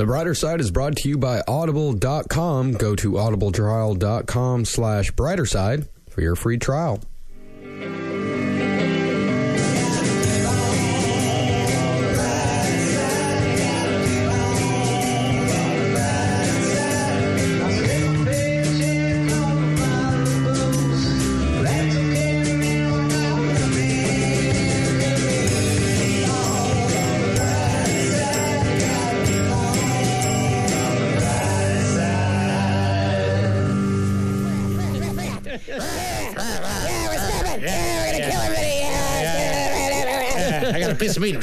The brighter side is brought to you by audible.com. Go to audibletrial.com slash brighter side for your free trial.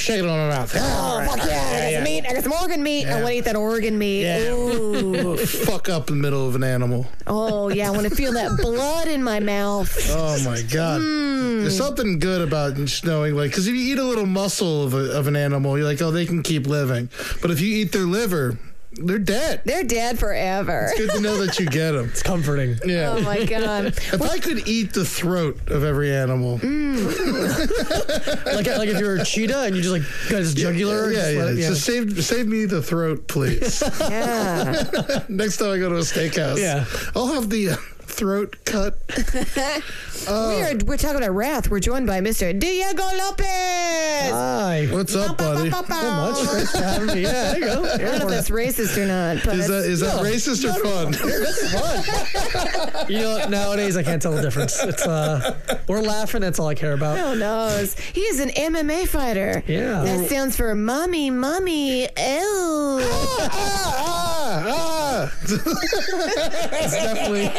Shaking it mouth. Oh, fuck yeah. I got some meat. I got some organ meat. I want to eat that organ meat. Yeah. Ooh. Fuck up in the middle of an animal. Oh, yeah. I want to feel that blood in my mouth. Oh my god. Hmm. There's something good about knowing, like, because if you eat a little muscle of, a, of an animal, you're like, oh, they can keep living. But if you eat their liver, they're dead. They're dead forever. It's good to know that you get them. It's comforting. Yeah. Oh, my God. If I could eat the throat of every animal, like, like if you're a cheetah and you just like got his jugular. yeah, just yeah, let it- just save save me the throat, please. Yeah. Next time I go to a steakhouse, Yeah. I'll have the uh, throat cut. we're, we're talking about wrath. We're joined by Mr. Diego Lopez. Hi. What's up, buddy? Not much. Thanks for having me. Yeah, there you go. I don't know if that's racist or not, but Is that is that No, racist or fun? You know, nowadays I can't tell the difference. It's uh, we're laughing. That's all I care about. who knows? He is an MMA fighter. Yeah. That stands for mommy, mommy, ew. ah, ah. It's definitely.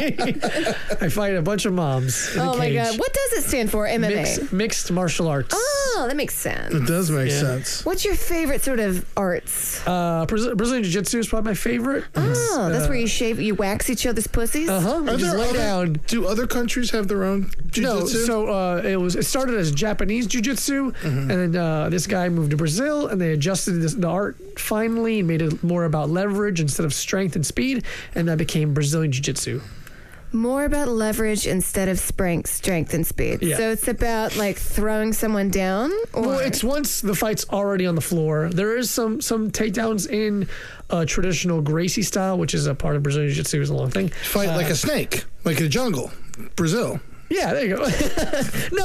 I fight a bunch of moms. In Oh a my. God. What does it stand for, MMA? Mixed, mixed martial arts. Oh, that makes sense. It does make Yeah. sense. What's your favorite sort of arts? Uh, Brazil- Brazilian Jiu Jitsu is probably my favorite. Oh, that's where you shave, you wax each other's pussies. Uh huh. Are Just there lay other- down. Do other countries have their own No, jiu-jitsu? No, so uh, it was. It started as Japanese jujitsu, and then uh, this guy moved to Brazil, and they adjusted this, the art finally and made it more about leverage instead of strength and speed, and that became Brazilian jiu-jitsu. More about leverage instead of strength, strength and speed. Yeah. So it's about like throwing someone down. Or Well, it's once the fight's already on the floor. There is some some takedowns in uh, traditional Gracie style, which is a part of Brazilian jiu-jitsu. is a long thing. Fight like a snake, like in a jungle. Brazil. Yeah, there you go. no,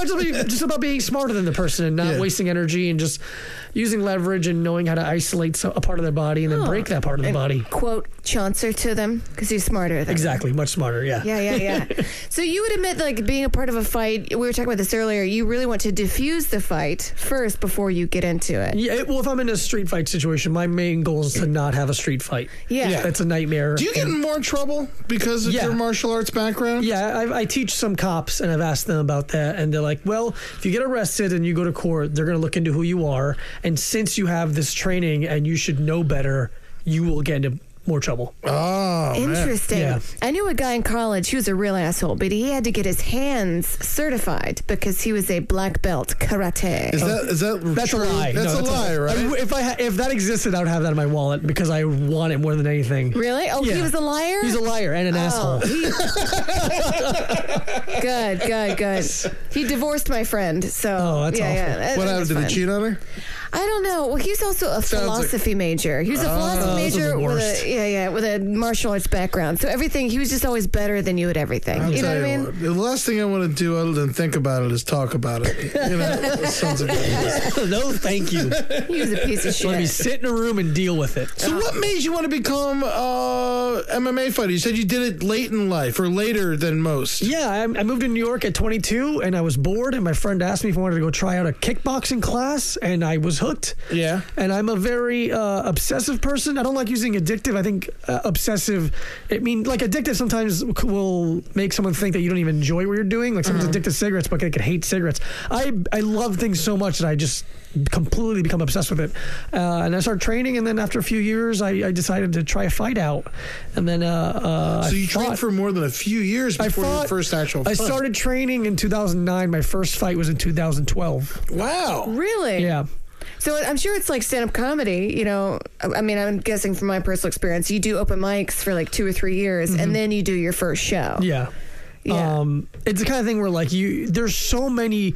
it's just, just about being smarter than the person and not Yeah. wasting energy and just using leverage and knowing how to isolate a part of their body and then oh. break that part of the body. quote Chaucer to them because he's smarter than them. Exactly, much smarter. Yeah. Yeah, yeah, yeah. so you would admit, like, being a part of a fight, we were talking about this earlier, you really want to diffuse the fight first before you get into it. Yeah, well, if I'm in a street fight situation, my main goal is to not have a street fight. Yeah. Yeah. That's a nightmare. Do you get in more trouble because of Yeah. your martial arts background? Yeah, I, I teach some cops, and I've asked them about that, and they're like, "Well, if you get arrested and you go to court, they're going to look into who you are, and since you have this training and you should know better, you will get into more trouble." Oh, man. Interesting. Yeah. I knew a guy in college, who was a real asshole, but he had to get his hands certified because he was a black belt karate. Is that is that That's true? a lie. That's No, a lie, right? I- if I ha- if that existed, I would have that in my wallet because I want it more than anything. really? Oh, he was a liar? He's a liar and an oh. asshole. good, good, good. He divorced my friend, so Oh, that's yeah, awful. yeah. that- what happened? Did he cheat on her? I don't know. Well, he's also a like- philosophy major. He was a philosophy those are major with a yeah, yeah, with a martial arts background. So everything he was just always better than you at everything. I'll you know what I mean? what, the last thing I want to do other than think about it is talk about it. You know, sons no, thank you. He was a piece of shit. Let me sit in a room and deal with it. So what made you want to become uh, MMA fighter? You said you did it late in life or later than most. Yeah, I, I moved to New York at 22, and I was bored. And my friend asked me if I wanted to go try out a kickboxing class, and I was hooked. Yeah. And I'm a very uh, obsessive person. I don't like using addictive. I think uh, obsessive. I mean, like addictive sometimes will make someone think that you don't even enjoy what you're doing. Like someone's addicted to cigarettes, but they could hate cigarettes. I I love things so much that I just completely become obsessed with it. Uh, and I started training, and then after a few years, I, I decided to try a fight out. And then uh, uh, So I you trained fought- for more than a few years I before your first actual Fight. I started training in 2009. My first fight was in 2012. Wow. Really? Yeah. So I'm sure it's like stand up comedy. You know, I I mean, I'm guessing from my personal experience, you do open mics for like two or three years, and then you do your first show. Mm-hmm. Yeah. Yeah. Um, it's the kind of thing where like you, there's so many.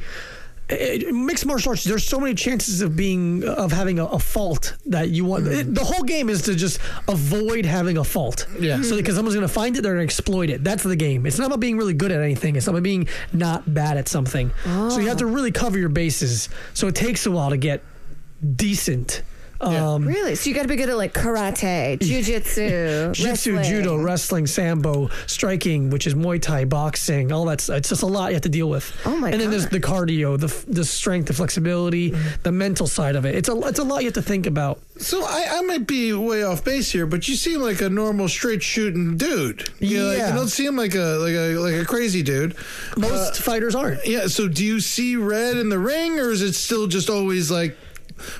eh, Mixed martial arts. There's so many chances of being of having a, a fault that you want. it- the whole game is to just avoid having a fault. Yeah. So because someone's going to find it, they're going to exploit it. That's the game. It's not about being really good at anything. It's about being not bad at something. So you have to really cover your bases. So it takes a while to get decent. Yeah. Um, Really? So you got to be good at like karate, jujitsu, Jiu-jitsu, judo, wrestling, sambo, striking, which is Muay Thai, boxing, all that's it's just a lot you have to deal with. Oh my god. And then there's the cardio, the the strength, the flexibility, the mental side of it. It's a it's a lot you have to think about. So I, I might be way off base here, but you seem like a normal straight shooting dude. You know, like, Yeah. you don't seem like a like a like a crazy dude. Most fighters aren't. Yeah. So do you see red in the ring, or is it still just always like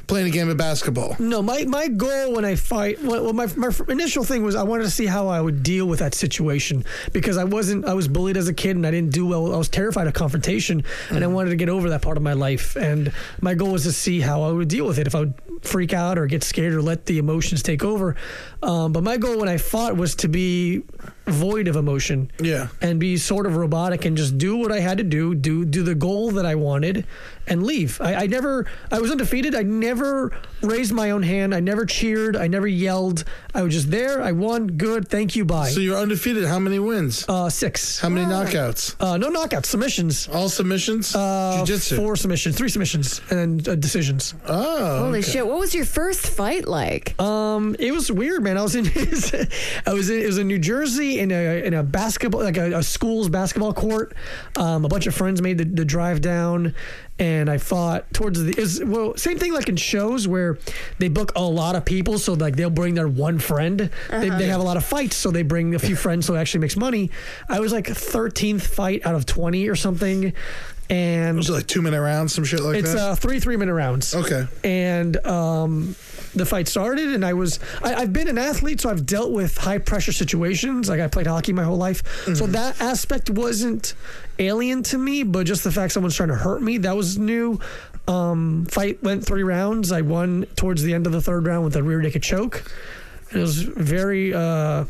playing a game of basketball? No, my, my goal when I fight, well, my, my initial thing was I wanted to see how I would deal with that situation because I wasn't, I was bullied as a kid and I didn't do well. I was terrified of confrontation and I mm. wanted to get over that part of my life. And my goal was to see how I would deal with it if I would freak out or get scared or let the emotions take over. Um, but my goal when I fought was to be void of emotion Yeah. and be sort of robotic and just do what I had to do, do do the goal that I wanted, and leave. I, I never, I was undefeated. I never raised my own hand. I never cheered. I never yelled. I was just there. I won. Good. Thank you. Bye. So you're undefeated. How many wins? uh, six. How many knockouts? Uh, no knockouts. Submissions. All submissions? Uh, Jiu-jitsu? Four submissions. Three submissions and uh, decisions. Oh. Holy shit! What was your first fight like? Um, it was weird, man. I was in, I was in, it was in New Jersey in a in a basketball like a, a school's basketball court. Um, a bunch of friends made the, the drive down, and I fought towards the is well same thing like in shows where they book a lot of people, so like they'll bring their one friend. They, they have a lot of fights, so they bring a few friends, so it actually makes money. I was like 13th fight out of 20 or something, and Was it like two minute rounds, some shit like it's that? It's uh, three three minute rounds. Okay. And um, the fight started, and I was I, I've been an athlete, so I've dealt with high pressure situations. Like I played hockey my whole life, so that aspect wasn't alien to me. But just the fact someone's trying to hurt me that was new. Um, fight went three rounds. I won towards the end of the third round with a rear naked choke. It was very. Uh,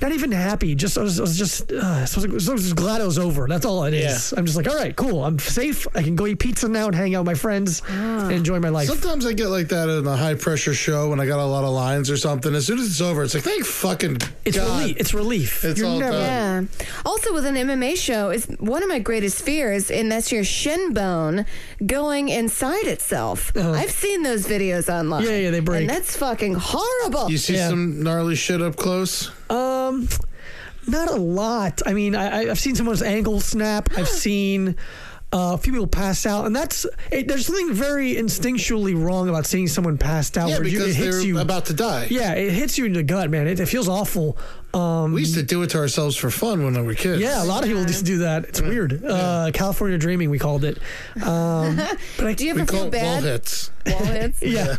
not even happy. Just I was, I was just uh, so I was, I was just glad it was over. That's all it is. I'm just like, all right, cool. I'm safe. I can go eat pizza now and hang out with my friends and enjoy my life. Sometimes I get like that in a high pressure show when I got a lot of lines or something. As soon as it's over, it's like, thank fucking It's God. relief. It's relief. It's You're all never. done. Yeah. Also, with an MMA show, is one of my greatest fears, and that's your shin bone going inside itself. I've seen those videos online. Uh-huh. Yeah, yeah, they break. And that's fucking horrible. You see Yeah. some gnarly shit up close? Um, not a lot. I mean, I, I've seen someone's ankle snap. I've seen. Uh, a few people pass out, and that's it, there's something very instinctually wrong about seeing someone passed out. Yeah, where you- because it hits they're you. about to die. yeah, it hits you in the gut, man. It, it feels awful. Um, We used to do it to ourselves for fun when we were kids. yeah, a lot of people used to do that. It's weird. Uh, California dreaming, we called it. Um, but I, Do you We ever call feel it wall bad? hits. Wall hits? yeah.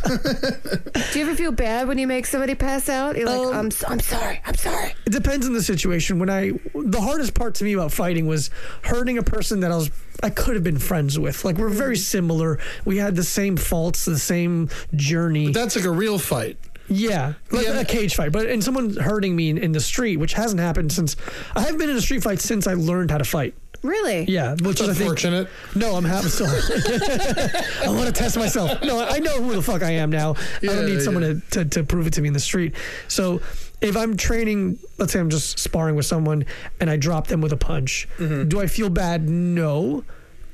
Do you ever feel bad when you make somebody pass out? You're like, Um, I'm, so, I'm sorry. I'm sorry. It depends on the situation. When I, the hardest part to me about fighting was hurting a person that I was, I could have been friends with. Like we're very similar. We had the same faults, the same journey. But That's like a real fight. Yeah, like Yeah. a cage fight. But and someone hurting me in, in the street, which hasn't happened since I haven't been in a street fight since I learned how to fight. Really? Yeah, which is I think. Unfortunate. No, I'm happy. Still, I want to test myself. No, I know who the fuck I am now. I don't need someone yeah. to, to, to prove it to me in the street. So if I'm training, let's say I'm just sparring with someone and I drop them with a punch, Mm-hmm. do I feel bad? No,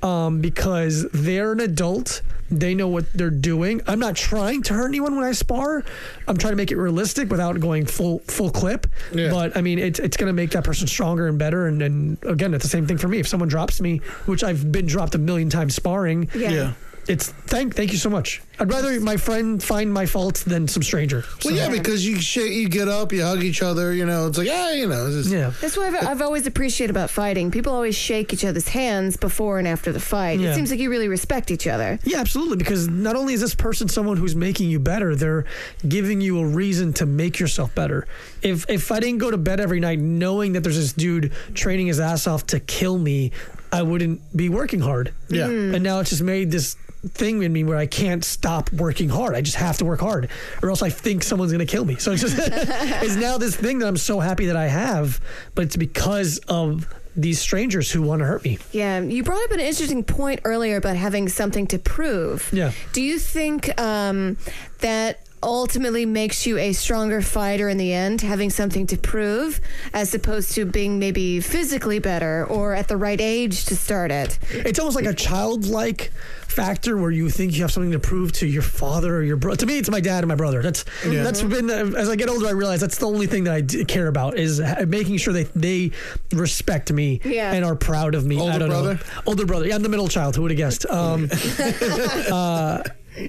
um, because they're an adult. They know what they're doing. I'm not trying to hurt anyone when I spar. I'm trying to make it realistic without going full full clip. Yeah. But I mean, it's it's going to make that person stronger and better. And, and again, it's the same thing for me. If someone drops me, which I've been dropped a million times sparring, Yeah. Yeah. It's thank thank you so much. I'd rather my friend find my faults than some stranger. So, Well, yeah, because you shit, you get up, you hug each other. You know, it's like, yeah, you know, it's just, yeah. That's what I've, I've always appreciated about fighting. People always shake each other's hands before and after the fight. Yeah. It seems like you really respect each other. Yeah, absolutely. Because not only is this person someone who's making you better, they're giving you a reason to make yourself better. If if I didn't go to bed every night knowing that there's this dude training his ass off to kill me, I wouldn't be working hard. Yeah. Mm-hmm. And now it's just made this thing in me where I can't stop working hard. I just have to work hard, or else I think someone's gonna kill me. So it's just it's now this thing that I'm so happy that I have, but it's because of these strangers who want to hurt me. Yeah, you brought up an interesting point earlier about having something to prove. Yeah. Do you think um, that ultimately makes you a stronger fighter in the end, having something to prove, as opposed to being maybe physically better or at the right age to start it? It's almost like a childlike factor where you think you have something to prove to your father or your brother. To me, it's my dad and my brother. That's that's been as I get older, I realize that's the only thing that I d- care about is making sure that they respect me Yeah. and are proud of me. Older I don't brother? know. Older brother. Yeah, I'm the middle child. Who would have guessed? Um, uh,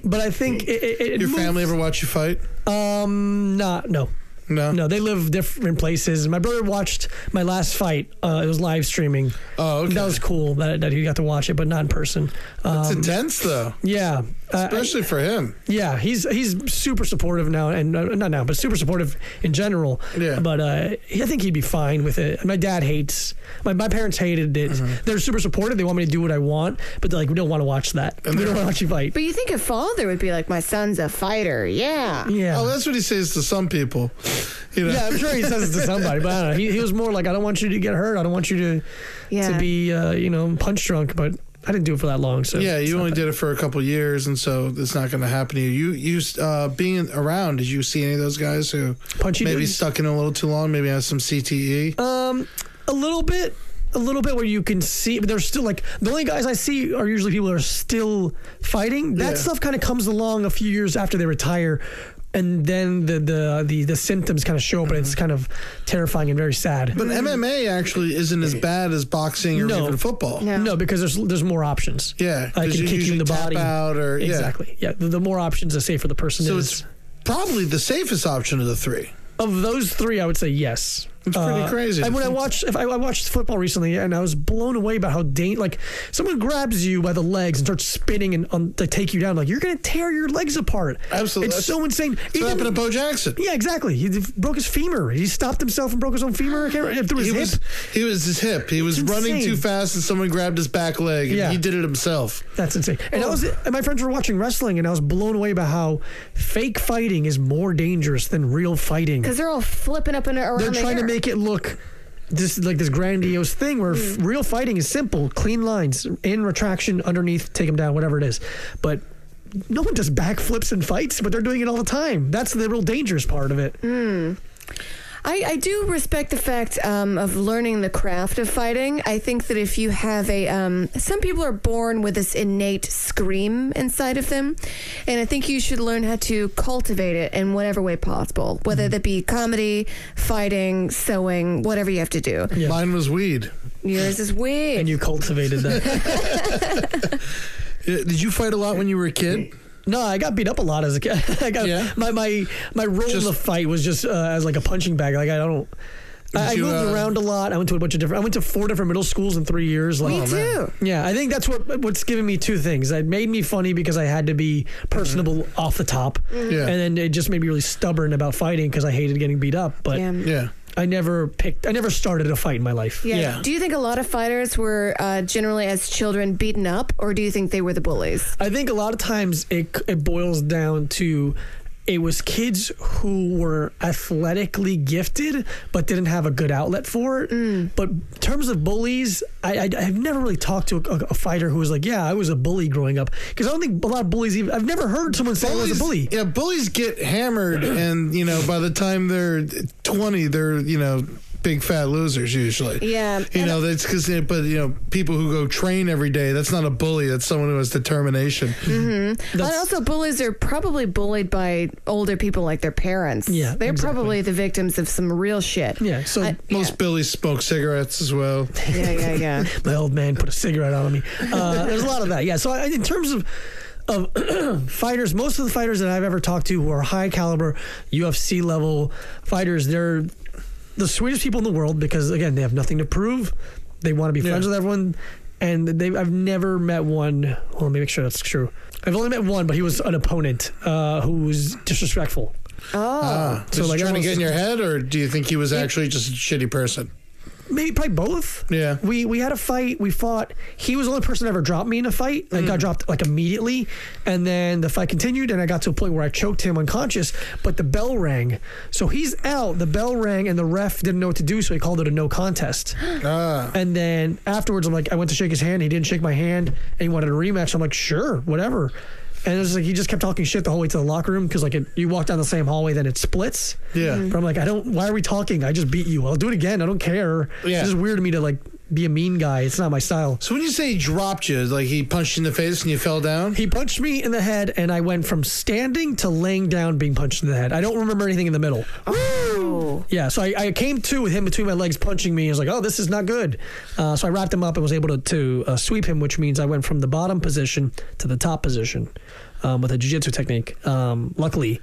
but I think it, it, it Your family ever watch you fight? Um, not no. No. No, they live different places. My brother watched my last fight. Uh, it was live streaming. Oh, okay. That was cool that, that he got to watch it, but not in person. It's Um, intense though, yeah, uh, especially for him. yeah, he's he's super supportive now, and uh, not now, but super supportive in general. Yeah. But uh, I think he'd be fine with it. My dad hates. My, my parents hated it. Mm-hmm. They're super supportive. They want me to do what I want, but they're like, we don't want to watch that. we don't want to watch you fight. But you think a father would be like, my son's a fighter. Yeah. yeah. Oh, that's what he says to some people. You know, yeah, I'm sure he says it to somebody, but I don't know. He, he was more like, I don't want you to get hurt. I don't want you to Yeah. to be, uh, you know, punch drunk. But I didn't do it for that long. So Yeah, you only did it for a couple years, and so it's not going to happen to you. You, you, uh, being around, did you see any of those guys who Punchy maybe dudes? stuck in a little too long, maybe has some CTE? Um, a little bit, a little bit where you can see, but there's still like the only guys I see are usually people that are still fighting. That Yeah. stuff kind of comes along a few years after they retire. And then the the the, the symptoms kind of show up, and it's kind of terrifying and very sad. but MMA actually isn't as bad as boxing or No. even football. No. no, because there's there's more options. Yeah, I 'cause can you kick you in the usually tap body. out or- yeah. exactly. Yeah, the, the more options, the safer the person So is. it's probably the safest option of the three. Of those three, I would say yes. Uh, It's pretty crazy And when I think- watched, if I, I watched football recently, and I was blown away by how dang, like someone grabs you by the legs and starts spinning and um, to take you down, like you're gonna tear your legs apart. Absolutely. it's so insane. That's what happened to Bo Jackson. yeah, exactly. He broke his femur. He stopped himself and broke his own femur. I can't remember, through his He hip. was, he was his hip. He was It's running insane. too fast, and someone grabbed his back leg, and Yeah. he did it himself. That's insane. And Oh. I was, and my friends were watching wrestling, and I was blown away by how fake fighting is more dangerous than real fighting. Because they're all flipping up and around They're the trying to air. Make it look this like this grandiose thing where f- real fighting is simple, clean lines, in retraction, underneath, take them down, whatever it is. But no one does backflips and fights, but they're doing it all the time. That's the real dangerous part of it. Mm. I, I do respect the fact um, of learning the craft of fighting. I think that if you have a, um, some people are born with this innate scream inside of them, and I think you should learn how to cultivate it in whatever way possible, whether that be comedy, fighting, sewing, whatever you have to do. Mine was weed. Yours is weed. And you cultivated that. Did you fight a lot when you were a kid? No, I got beat up a lot as a kid. I got Yeah? my my my role in the fight was just uh, as like a punching bag. Like I don't. I, I moved uh, around a lot. I went to a bunch of different. I went to four different middle schools in three years. Like, Me too. Yeah, I think that's what what's given me two things. It made me funny because I had to be personable off the top, Yeah. and then it just made me really stubborn about fighting because I hated getting beat up. But Yeah. Yeah. I never picked. I never started a fight in my life. Yeah. Yeah. Do you think a lot of fighters were uh, generally as children beaten up, or do you think they were the bullies? I think a lot of times it it boils down to it was kids who were athletically gifted but didn't have a good outlet for it. Mm. But in terms of bullies, I, I, I've never really talked to a, a fighter who was like, "Yeah, I was a bully growing up," because I don't think a lot of bullies. Even, I've never heard someone say I was a bully. Yeah, bullies get hammered, and you know, by the time they're twenty, they're you know big fat losers usually. Yeah, you know that's because, but you know, people who go train every day, that's not a bully. That's someone who has determination. And also, bullies are probably bullied by older people like their parents. Yeah, They're exactly. probably the victims of some real shit. Yeah, so I- Most Billies smoke cigarettes as well. yeah, yeah, yeah. my old man put a cigarette on me. Uh, there's a lot of that. Yeah. So I, in terms of of fighters, most of the fighters that I've ever talked to who are high caliber UFC level fighters, they're the sweetest people in the world because again they have nothing to prove. They want to be friends Yeah. with everyone, and they I've never met one. Well, let me make sure that's true. I've only met one, but he was an opponent uh, who was disrespectful. Ah, So, so like, like trying to get in your head, or do you think he was actually just a shitty person? Maybe probably both. Yeah. We we had a fight. We fought. He was the only person that ever dropped me in a fight. I got dropped like immediately, and then the fight continued, and I got to a point where I choked him unconscious. But the bell rang, so he's out. The bell rang, and the ref didn't know what to do, so he called it a no contest. Ah, And then afterwards, I'm like, I went to shake his hand. He didn't shake my hand, and he wanted a rematch. I'm like, sure, whatever. And it was like he just kept talking shit the whole way to the locker room because like it, you walk down the same hallway, then it splits. Yeah. But I'm like, I don't. Why are we talking? I just beat you. I'll do it again. I don't care. Yeah. It's just weird to me to like be a mean guy. It's not my style. so when you say he dropped you, like he punched you in the face and you fell down? He punched me in the head, and I went from standing to laying down, being punched in the head. I don't remember anything in the middle. Oh. Yeah, so I, I came to with him between my legs punching me. I was like, oh, this is not good. Uh, so I wrapped him up and was able to, to uh, sweep him, which means I went from the bottom position to the top position um, with a jiu-jitsu technique. Um, luckily,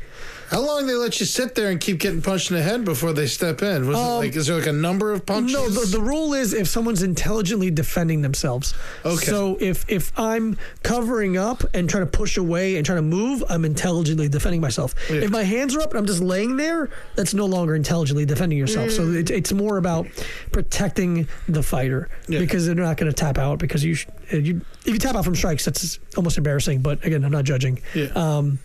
How long they let you sit there and keep getting punched in the head before they step in? Was it like is there like a number of punches? Um, No, the, the rule is if someone's intelligently defending themselves. Okay. So if if I'm covering up and trying to push away and trying to move, I'm intelligently defending myself. Yeah. If my hands are up and I'm just laying there, that's no longer intelligently defending yourself. So it, it's more about protecting the fighter Yeah. because they're not going to tap out because you, uh, you if you tap out from strikes, that's almost embarrassing. But again, I'm not judging. Yeah. Um,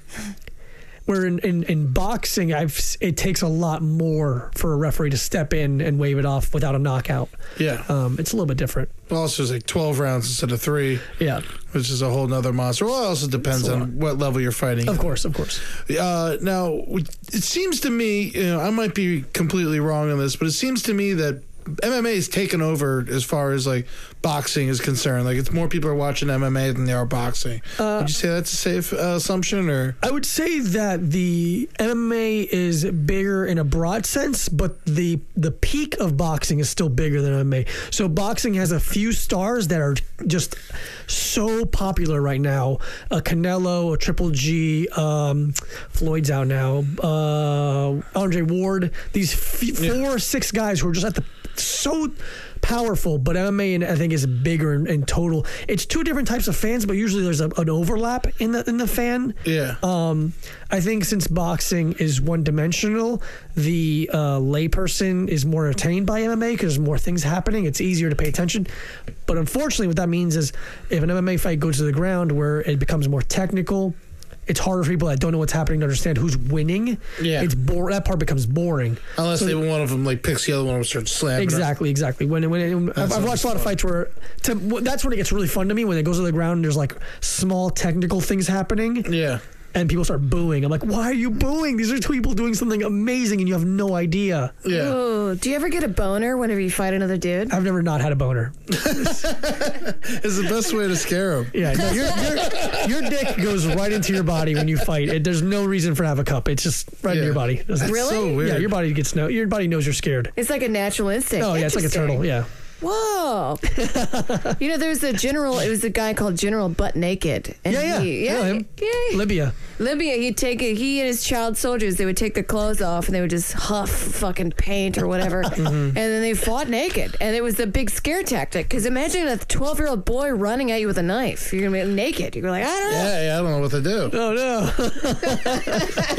where in, in, in boxing, I've it takes a lot more for a referee to step in and wave it off without a knockout. Yeah. Um, it's a little bit different. also, it's like 12 rounds instead of three, Yeah, which is a whole nother monster. Well, it also depends It's a lot. on what level you're fighting. of course, of course. Uh, now, it seems to me, you know, I might be completely wrong on this, but it seems to me that MMA has taken over as far as like boxing is concerned. Like, it's more people are watching MMA than they are boxing. Uh, Would you say that's a safe uh, assumption, or I would say that the MMA is bigger in a broad sense, but the the peak of boxing is still bigger than MMA. So boxing has a few stars that are just so popular right now. A Canelo, a Triple G, um, Floyd's out now. Uh, Andre Ward. These f- four or six guys who are just at the so powerful, but MMA I think is bigger in, in total. It's two different types of fans, but usually there's a, an overlap in the in the fan. yeah? Um, I think since boxing is one dimensional, the uh, layperson is more entertained by MMA because there's more things happening. It's easier to pay attention. But unfortunately, what that means is if an MMA fight goes to the ground where it becomes more technical, it's harder for people that don't know what's happening to understand who's winning. Yeah. it's bor- that part becomes boring. Unless they one of them like picks the other one and starts slamming. Exactly, exactly. When when I've, I've watched a lot of fights where to, that's when it gets really fun to me when it goes to the ground. and There's like small technical things happening, Yeah. And people start booing. I'm like, why are you booing? These are two people doing something amazing, and you have no idea. Yeah. Ooh, do you ever get a boner whenever you fight another dude? I've never not had a boner. It's the best way to scare them. Yeah, no, your, your, your dick goes right into your body when you fight. It, there's no reason for to have a cup. It's just right in your body. Doesn't- Really? So weird. Yeah, your body gets no. Your body knows you're scared. It's like a natural instinct. Oh yeah, it's like a turtle. Yeah. Whoa. you know, there was a general, it was a guy called General Butt Naked. And Yeah, yeah. He, I know yeah. him. yeah. Libya. Libya, he'd take it, he and his child soldiers, they would take their clothes off and they would just huff fucking paint or whatever. Mm-hmm. And then they fought naked. And it was a big scare tactic because imagine a 12 year old boy running at you with a knife. You're going to be naked. You're like, I don't know. Yeah, yeah, I don't know what to do. Oh no.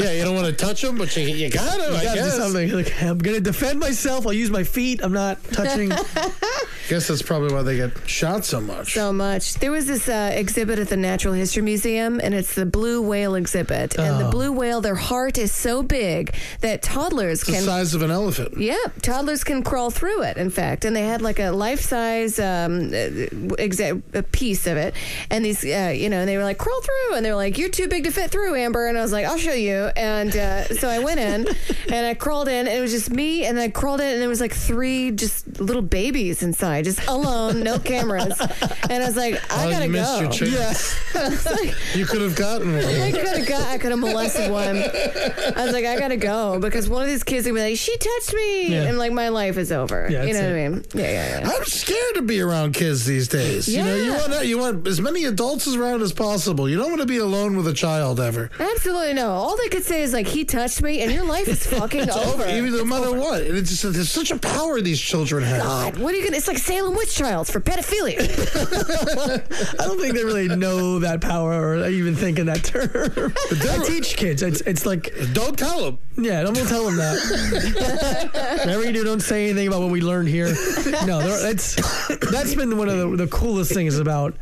Yeah, you don't want to touch them, but you, you got to, I gotta do guess. something. Like I'm gonna defend myself. I'll use my feet. I'm not touching. guess that's probably why they get shot so much. so much. There was this uh, exhibit at the Natural History Museum, and it's the blue whale exhibit. And the blue whale, their heart is so big that toddlers the can. The size of an elephant. Yeah, toddlers can crawl through it. In fact, and they had like a life size um, exa- a piece of it, and these, uh, you know, and they were like crawl through, and they were like, "You're too big to fit through, Amber." And I was like, "I'll show you." And uh, so I went in, and I crawled in, and it was just me, and I crawled in, and there was like three just little babies inside, just alone, no cameras, and I was like, "I Oh, gotta you missed go." your chance. you could have gotten I one. could have got, I could have molested one. I was like, I gotta go because one of these kids would be like, she touched me, Yeah. and like my life is over. Yeah, you know that's what I mean? Yeah, yeah, yeah. I'm scared to be around kids these days. You know, you want you want as many adults around as possible. You don't want to be alone with a child ever. Absolutely no. All they could say is like, he touched me, and your life is fucking over. over, even no matter what. It's just there's such a power these children have. God, what are you gonna? It's like Salem witch trials for pedophilia. I don't think they really know that power or even think in that term. I teach kids. It's it's like Don't tell them. yeah, don't tell them that. Whatever you do, don't say anything about what we learned here. No, there- that's that's been one of the, the coolest things about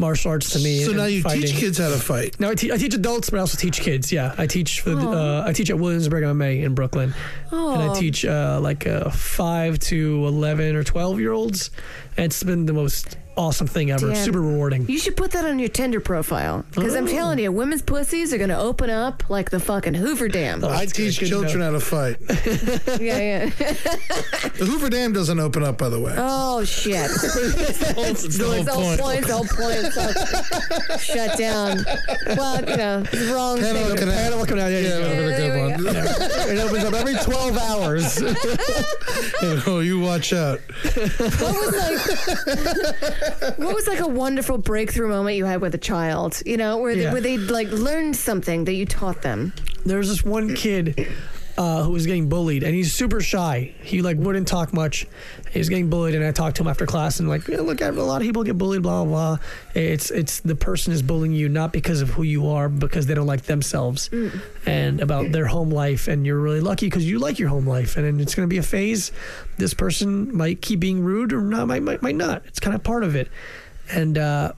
martial arts to me. So now you fighting. teach kids how to fight. No, I, te- I teach adults, but I also teach kids. Yeah, I teach for uh, I teach at Williamsburg MMA in Brooklyn, and I teach uh, like uh, five to eleven or twelve year olds. And it's been the most awesome thing ever. Dan, Super rewarding. You should put that on your Tinder profile because Oh. I'm telling you, women's pussies are gonna open up like the fucking Hoover Dam. Oh, I teach good to children know. how to fight. yeah, yeah. The Hoover Dam doesn't open up, by the way. Oh shit. That's the whole It's all point. points, all points, all shut down. Well, you know, it's wrong Panama thing. Canal. Panama Canal, yeah, Yeah, yeah, that would've been a good one. It opens up every twelve hours. oh, you watch out. What was like? What was like a wonderful breakthrough moment you had with a child? You know, where they, Yeah. where they like learned something that you taught them. There's this one kid uh, who was getting bullied, and he's super shy. He like wouldn't talk much. He was getting bullied, and I talked to him after class, and like, yeah, look, a lot of people get bullied, blah blah blah. It's it's the person is bullying you not because of who you are, because they don't like themselves, and about their home life. And you're really lucky because you like your home life, and it's going to be a phase. This person might keep being rude, or not, might might, might not. It's kind of part of it, and. uh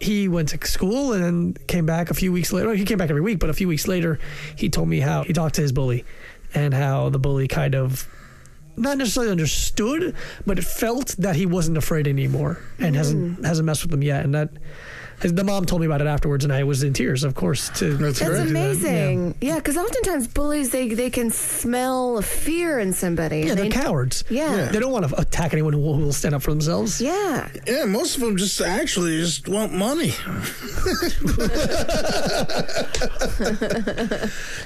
he went to school and then came back a few weeks later. Well, he came back every week, but a few weeks later, he told me how he talked to his bully and how the bully kind of not necessarily understood, but it felt that he wasn't afraid anymore and hasn't mm. hasn't messed with him yet. And that the mom told me about it afterwards, and I was in tears, of course. To That's That's great. amazing. Yeah, because oftentimes bullies they they can smell fear in somebody. yeah, they're They- cowards. Yeah. they don't want to attack anyone who will, who will stand up for themselves. Yeah. Yeah, most of them just actually just want money.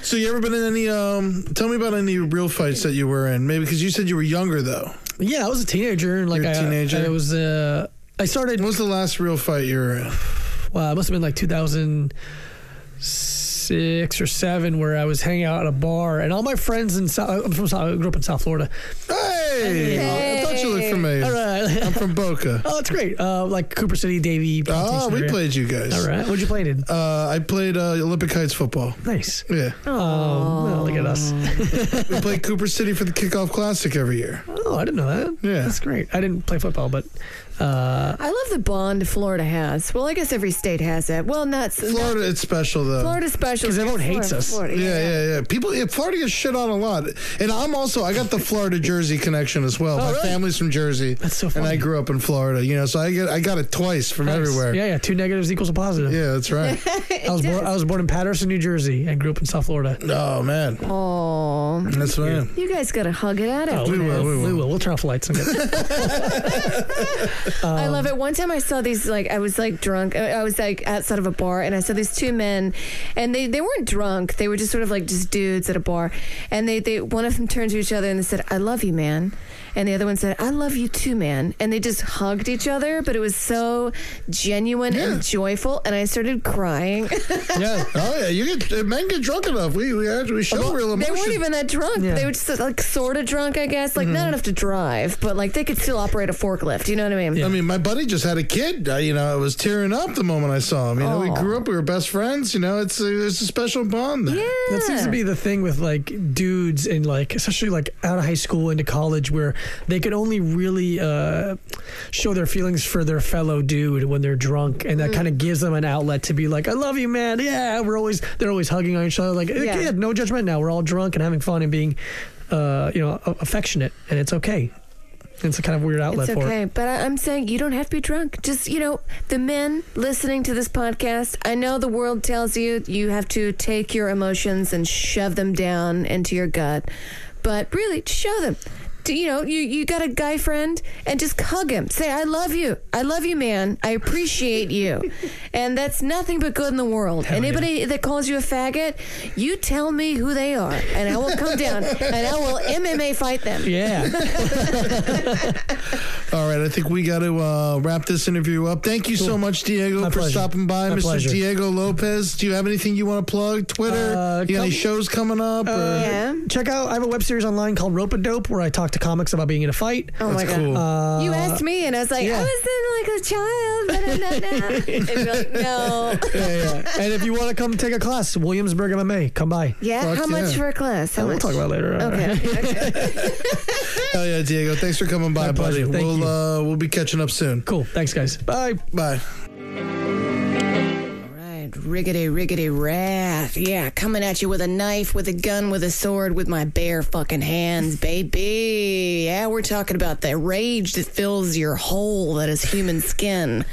so you ever been in any? Um, tell me about any real fights that you were in. Maybe because you said you were younger though. Yeah, I was a teenager, and like You're a I- teenager? I, was. Uh, I started. When was the last real fight you were in? Well, it must have been like 2006 or seven, where I was hanging out at a bar, and all my friends in South, I'm from South, I grew up in South Florida. Hey, I thought you looked familiar. All right. I'm from Boca. oh, it's great. Uh, like Cooper City, Davie. Oh, we area. played you guys. All right. What'd you play in? Uh, I played uh, Olympic Heights football. Nice. Yeah, Oh, well, look at us. we played Cooper City for the kickoff classic every year. Oh, I didn't know that. Yeah. That's great. I didn't play football, but uh, I love the bond Florida has. Well, I guess every state has it. Well, not Florida, it's special though. Florida special 'Cause everyone hates Florida, us. Florida, Yeah, yeah, yeah. People, yeah, Florida gets shit on a lot, and I'm also I got the Florida Jersey connection as well. My really? family's from Jersey, That's so funny. and I grew up in Florida. You know, so I get I got it twice from everywhere. Yeah, yeah. Two negatives equals a positive. Yeah, that's right. I was born. I was born in Paterson, New Jersey, and grew up in South Florida. oh man, Oh, that's right. you guys gotta hug it out Oh, after we will, we will. We will. We'll turn off the lights. Get, I um, love it. One time I saw these like I was like drunk. I I was like outside of a bar and I saw these two men, and they they weren't drunk. They were just sort of like just dudes at a bar, and they they one of them turned to each other and they said, "I love you, man," and the other one said, "I love you too, man," and they just hugged each other. But it was so genuine Yeah. and joyful, and I started crying. Yeah. Oh yeah. You get men get drunk enough. We we actually show real emotion. they weren't even that drunk. Yeah. They were just like sort of drunk, I guess. Like Mm-hmm. not enough to drive, but like they could still operate a forklift. You know what I mean? I mean, my buddy just had a kid. Uh, you know, I was tearing up the moment I saw him. You know, we grew up, we were best friends. You know, it's a, it's a special bond. There. That seems to be the thing with like dudes and like especially like out of high school into college where they can only really uh, show their feelings for their fellow dude when they're drunk and that kind of gives them an outlet to be like I love you man yeah we're always they're always hugging on each other like Yeah. yeah. no judgment now we're all drunk and having fun and being uh, you know a- affectionate and it's okay it's a kind of weird outlet It's for okay, it but I'm saying you don't have to be drunk. Just you know, the men listening to this podcast. I know the world tells you you have to take your emotions and shove them down into your gut, but really, show them. Do You know, you, you got a guy friend and just hug him. Say, I love you. I love you, man. I appreciate you. and that's nothing but good in the world. Anybody that calls you a faggot, you tell me who they are, and I will come down and I will MMA fight them. yeah All right, I think we got to uh, wrap this interview up. Thank you so much, Diego, My for pleasure. stopping by. My Mr. pleasure. Diego Lopez, do you have anything you want to plug? Twitter? Uh, you got any shows coming up? or? Yeah. check out I have a web series online called Rope a Dope where I talk to comics about being in a fight Oh my That's god. cool. You asked me, and I was like, yeah. I was in like a child, but I'm not now. Like, no. yeah, yeah. and if you want to come take a class Williamsburg and MMA come by Yeah, Fuck how much yeah. for a class? How we'll much? talk about it later Okay. okay. Hell yeah, Diego. Thanks for coming by, My buddy. Thank we'll, you. Uh, we'll be catching up soon. Cool. Thanks, guys. Bye. Bye. Riggedy, riggedy, wrath. Yeah, coming at you with a knife, with a gun, with a sword, with my bare fucking hands, baby. Yeah, we're talking about the rage that fills your hole that is human skin.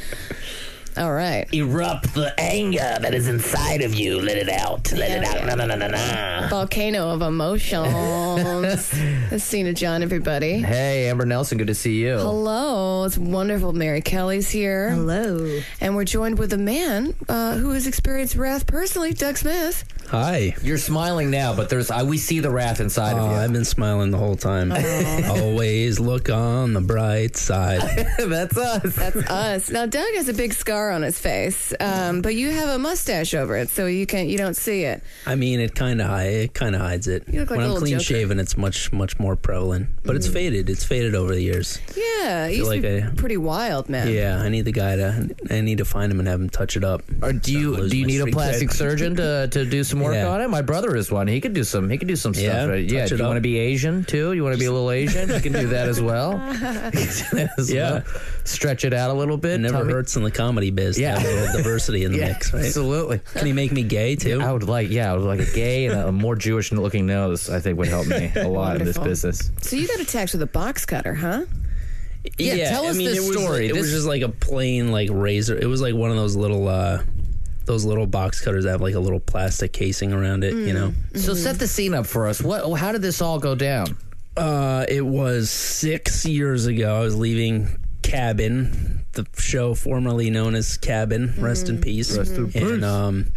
All right. Erupt the anger that is inside of you. Let it out. Let it out. Na na na na na. Volcano of emotions. Cena John, everybody. Hey, Amber Nelson, good to see you. Hello, it's wonderful. Mary Kelly's here. Hello. And we're joined with a man uh, who has experienced wrath personally, Doug Smith. Hi. You're smiling now, but there's I, we see the wrath inside Oh, of I've been smiling the whole time. Always look on the bright side. That's us. That's us. Now, Doug has a big scar on his face, um, but you have a mustache over it, so you can not you don't see it. I mean, it kind of it kind of hides it. You look like when a I'm little clean Joker. shaven, it's much much more prevalent. But it's faded. It's faded over the years. Yeah, you used like to be I- pretty wild, man. Yeah, I need the guy to. I need to find him and have him touch it up. Or do you do you need a plastic surgeon to, to do some work Yeah. on it? My brother is one. He could do some. He could do some stuff. Yeah, right? yeah. Do you want to be Asian too? You want to be a little Asian? You can do that as well. As Yeah. well. Stretch it out a little bit. It never tummy- hurts in the comedy biz Yeah. to have a little diversity in the Yeah, mix, right? absolutely. Can he make me gay too? I would like, yeah, I would like a gay and a more Jewish looking nose. I think would help me a lot in this business. So you got attacked with a box cutter, huh? Yeah, tell us I mean, this it was, story. It This- was just like a plain like razor. It was like one of those little uh those little box cutters that have like a little plastic casing around it, you know. So set the scene up for us. What? How did this all go down? Uh it was 6 years ago. I was leaving Cabin, the show formerly known as Cabin, rest in peace. Rest in peace. And um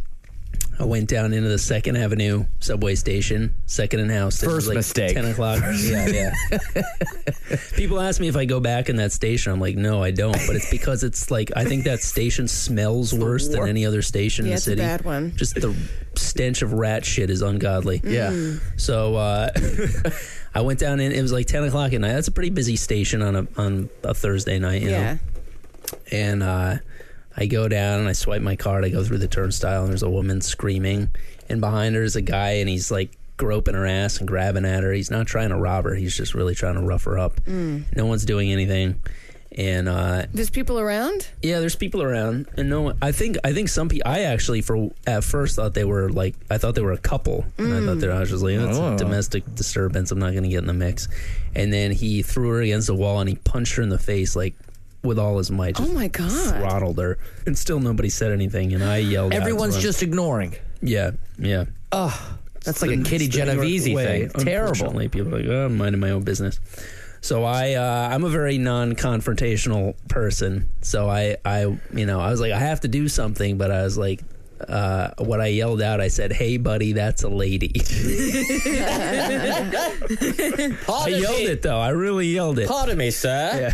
I went down into the Second Avenue subway station, Second and House. It was First like mistake. Ten o'clock. yeah, yeah. People ask me if I go back in that station. I'm like, no, I don't. But it's because it's like I think that station smells worse than any other station Yeah, in the city. it's a bad one. Just the stench of rat shit is ungodly. Yeah. So uh, I went down in. It was like ten o'clock at night. That's a pretty busy station on a on a Thursday night. You yeah. know? and uh, I go down and I swipe my card. I go through the turnstile and there's a woman screaming, and behind her is a guy and he's like groping her ass and grabbing at her. He's not trying to rob her. He's just really trying to rough her up. No one's doing anything, and uh, There's people around. yeah, there's people around, and no, one, I think I think some people. I actually for at first thought they were like I thought they were a couple, and I thought they were, I was just like that's Oh. a domestic disturbance. I'm not going to get in the mix. And then he threw her against the wall and he punched her in the face like with all his might. Oh my god. throttled her, and still nobody said anything. And I yelled. Everyone's him. just ignoring. yeah, yeah. Oh, that's like a It's Kitty the New York Genovese way, thing. Terrible. Unfortunately, people are like, oh, I'm minding my own business. So I, uh, I'm a very non-confrontational person. So I, I, you know, I was like, I have to do something, but I was like, uh, what I yelled out, I said, "Hey, buddy, that's a lady." I yelled it though. I really yelled it. Pardon me, sir.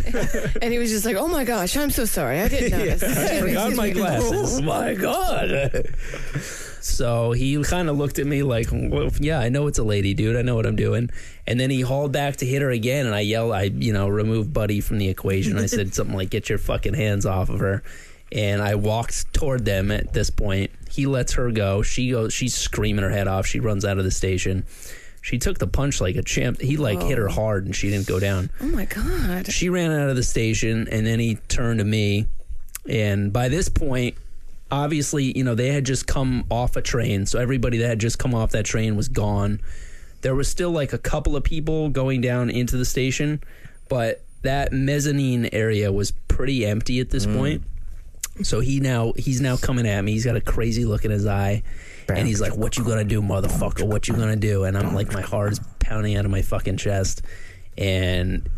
And he was just like, "Oh my gosh, I'm so sorry. I didn't notice." I forgot my glasses. Oh my God. So he kind of looked at me like, well, yeah, I know it's a lady, dude. I know what I'm doing. And then he hauled back to hit her again, and I yelled, I you know removed Buddy from the equation. I said something like, "Get your fucking hands off of her." And I walked toward them at this point. He lets her go. She goes. She's screaming her head off. She runs out of the station. She took the punch like a champ. He like hit her oh. hard, and she didn't go down. Oh my god. She ran out of the station, and then he turned to me. And by this point, obviously, you know, they had just come off a train. So everybody that had just come off that train was gone. There was still like a couple of people going down into the station, but that mezzanine area was pretty empty at this mm. point. So he now he's now coming at me. He's got a crazy look in his eye, and he's like, "What you gonna do, motherfucker? What you gonna do?" And I'm like, my heart is pounding out of my fucking chest, and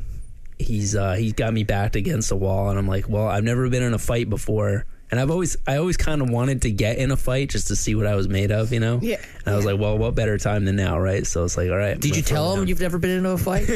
he's uh, he's got me backed against the wall, and I'm like, "Well, I've never been in a fight before." And I've always, I always kind of wanted to get in a fight just to see what I was made of, you know. Yeah. And I was like, well, what better time than now, right? So it's like, all right. Did you tell him down. you've never been into a fight?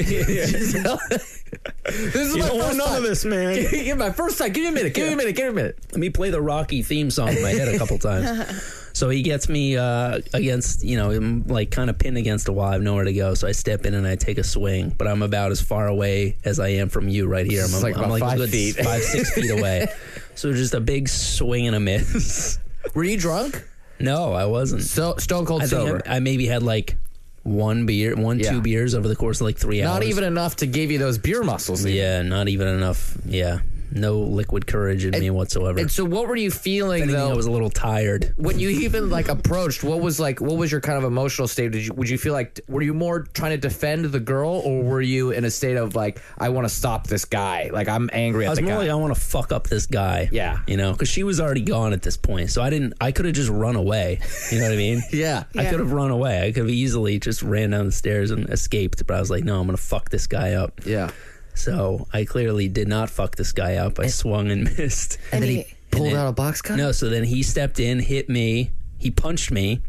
This is You my first none time. of this, man. Give me my first time. Give me a minute. Give me a minute. Give me a minute. Let me play the Rocky theme song in my head a couple times. So he gets me uh, against, you know, I'm like kind of pinned against a wall. I have nowhere to go. So I step in and I take a swing, but I'm about as far away as I am from you right here. I'm, like I'm like five feet. five, six feet away. So just a big swing and a miss. Were you drunk? No, I wasn't. So stone cold I sober. I, I maybe had like one beer, one, Yeah. two beers over the course of like three hours. Not even enough to give you those beer muscles. Yeah, not even enough. Yeah. No liquid courage in me whatsoever. And so, what were you feeling anything, though? I was a little tired. when you even like approached, what was like? What was your kind of emotional state? Did you would you feel like were you more trying to defend the girl, or were you in a state of like I want to stop this guy? Like I'm angry I at was the more guy. like I want to fuck up this guy. Yeah. you know, because she was already gone at this point, so I didn't. I could have just run away. You know what I mean? yeah. I Yeah. could have run away. I could have easily just ran down the stairs and escaped. But I was like, no, I'm gonna fuck this guy up. Yeah. So I clearly did not fuck this guy up. I swung and missed. And then he, Pulled out a box cut. No, so then he stepped in, hit me, he punched me,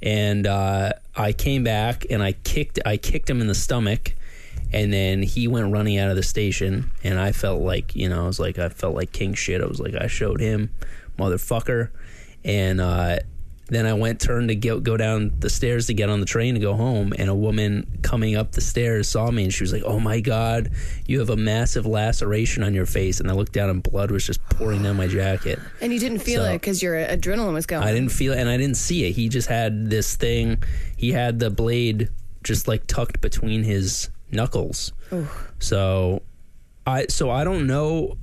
and uh, I came back and I kicked I kicked him in the stomach, and then he went running out of the station, and I felt like you know I was like I felt like king shit. I was like I showed him, motherfucker, and uh, then I went turned to go, go down the stairs to get on the train to go home, and a woman coming up the stairs saw me, and she was like, "Oh my god, you have a massive laceration on your face," and I looked down, and blood was just pouring down my jacket. and you didn't feel So- it because your adrenaline was going. I didn't feel it, and I didn't see it. He just had this thing. He had the blade just like tucked between his knuckles. So, I so I don't know.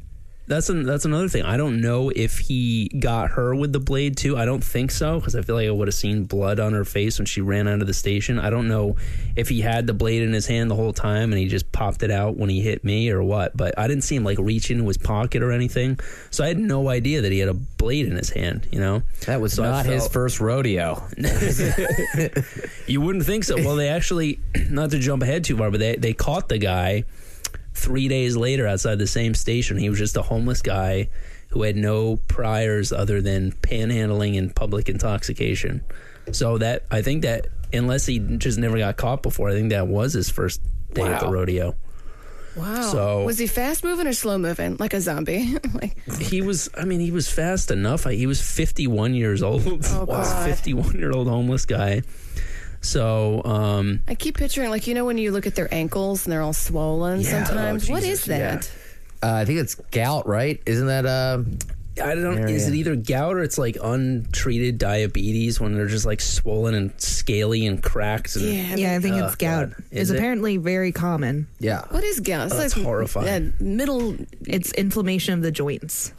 That's an, that's another thing. I don't know if he got her with the blade too. I don't think so because I feel like I would have seen blood on her face when she ran out of the station. I don't know if he had the blade in his hand the whole time and he just popped it out when he hit me or what. But I didn't see him like reach into his pocket or anything. So I had no idea that he had a blade in his hand. You know, That was So not his first rodeo. You wouldn't think so. Well, they actually, not to jump ahead too far, but they, they caught the guy three days later outside the same station. He was just a homeless guy who had no priors other than panhandling and public intoxication. So that I think that unless he just never got caught before, I think that was his first day at the rodeo. Wow. So- was he fast moving or slow moving, like a zombie? like He was, I mean, he was fast enough. He was 51 years old. Oh, God. 51 year old homeless guy. So, um, I keep picturing, like you know, when you look at their ankles and they're all swollen. Yeah. sometimes, Oh, what Jesus, is that? Uh, I think it's gout, right? Isn't that uh? I don't. Area. Is it either gout or it's like untreated diabetes when they're just like swollen and scaly and cracked? And, Yeah. Yeah, I think Oh, it's gout. God. It's Is it? apparently very common. Yeah. What is gout? It's Oh, that's like horrifying. uh, middle. It's inflammation of the joints.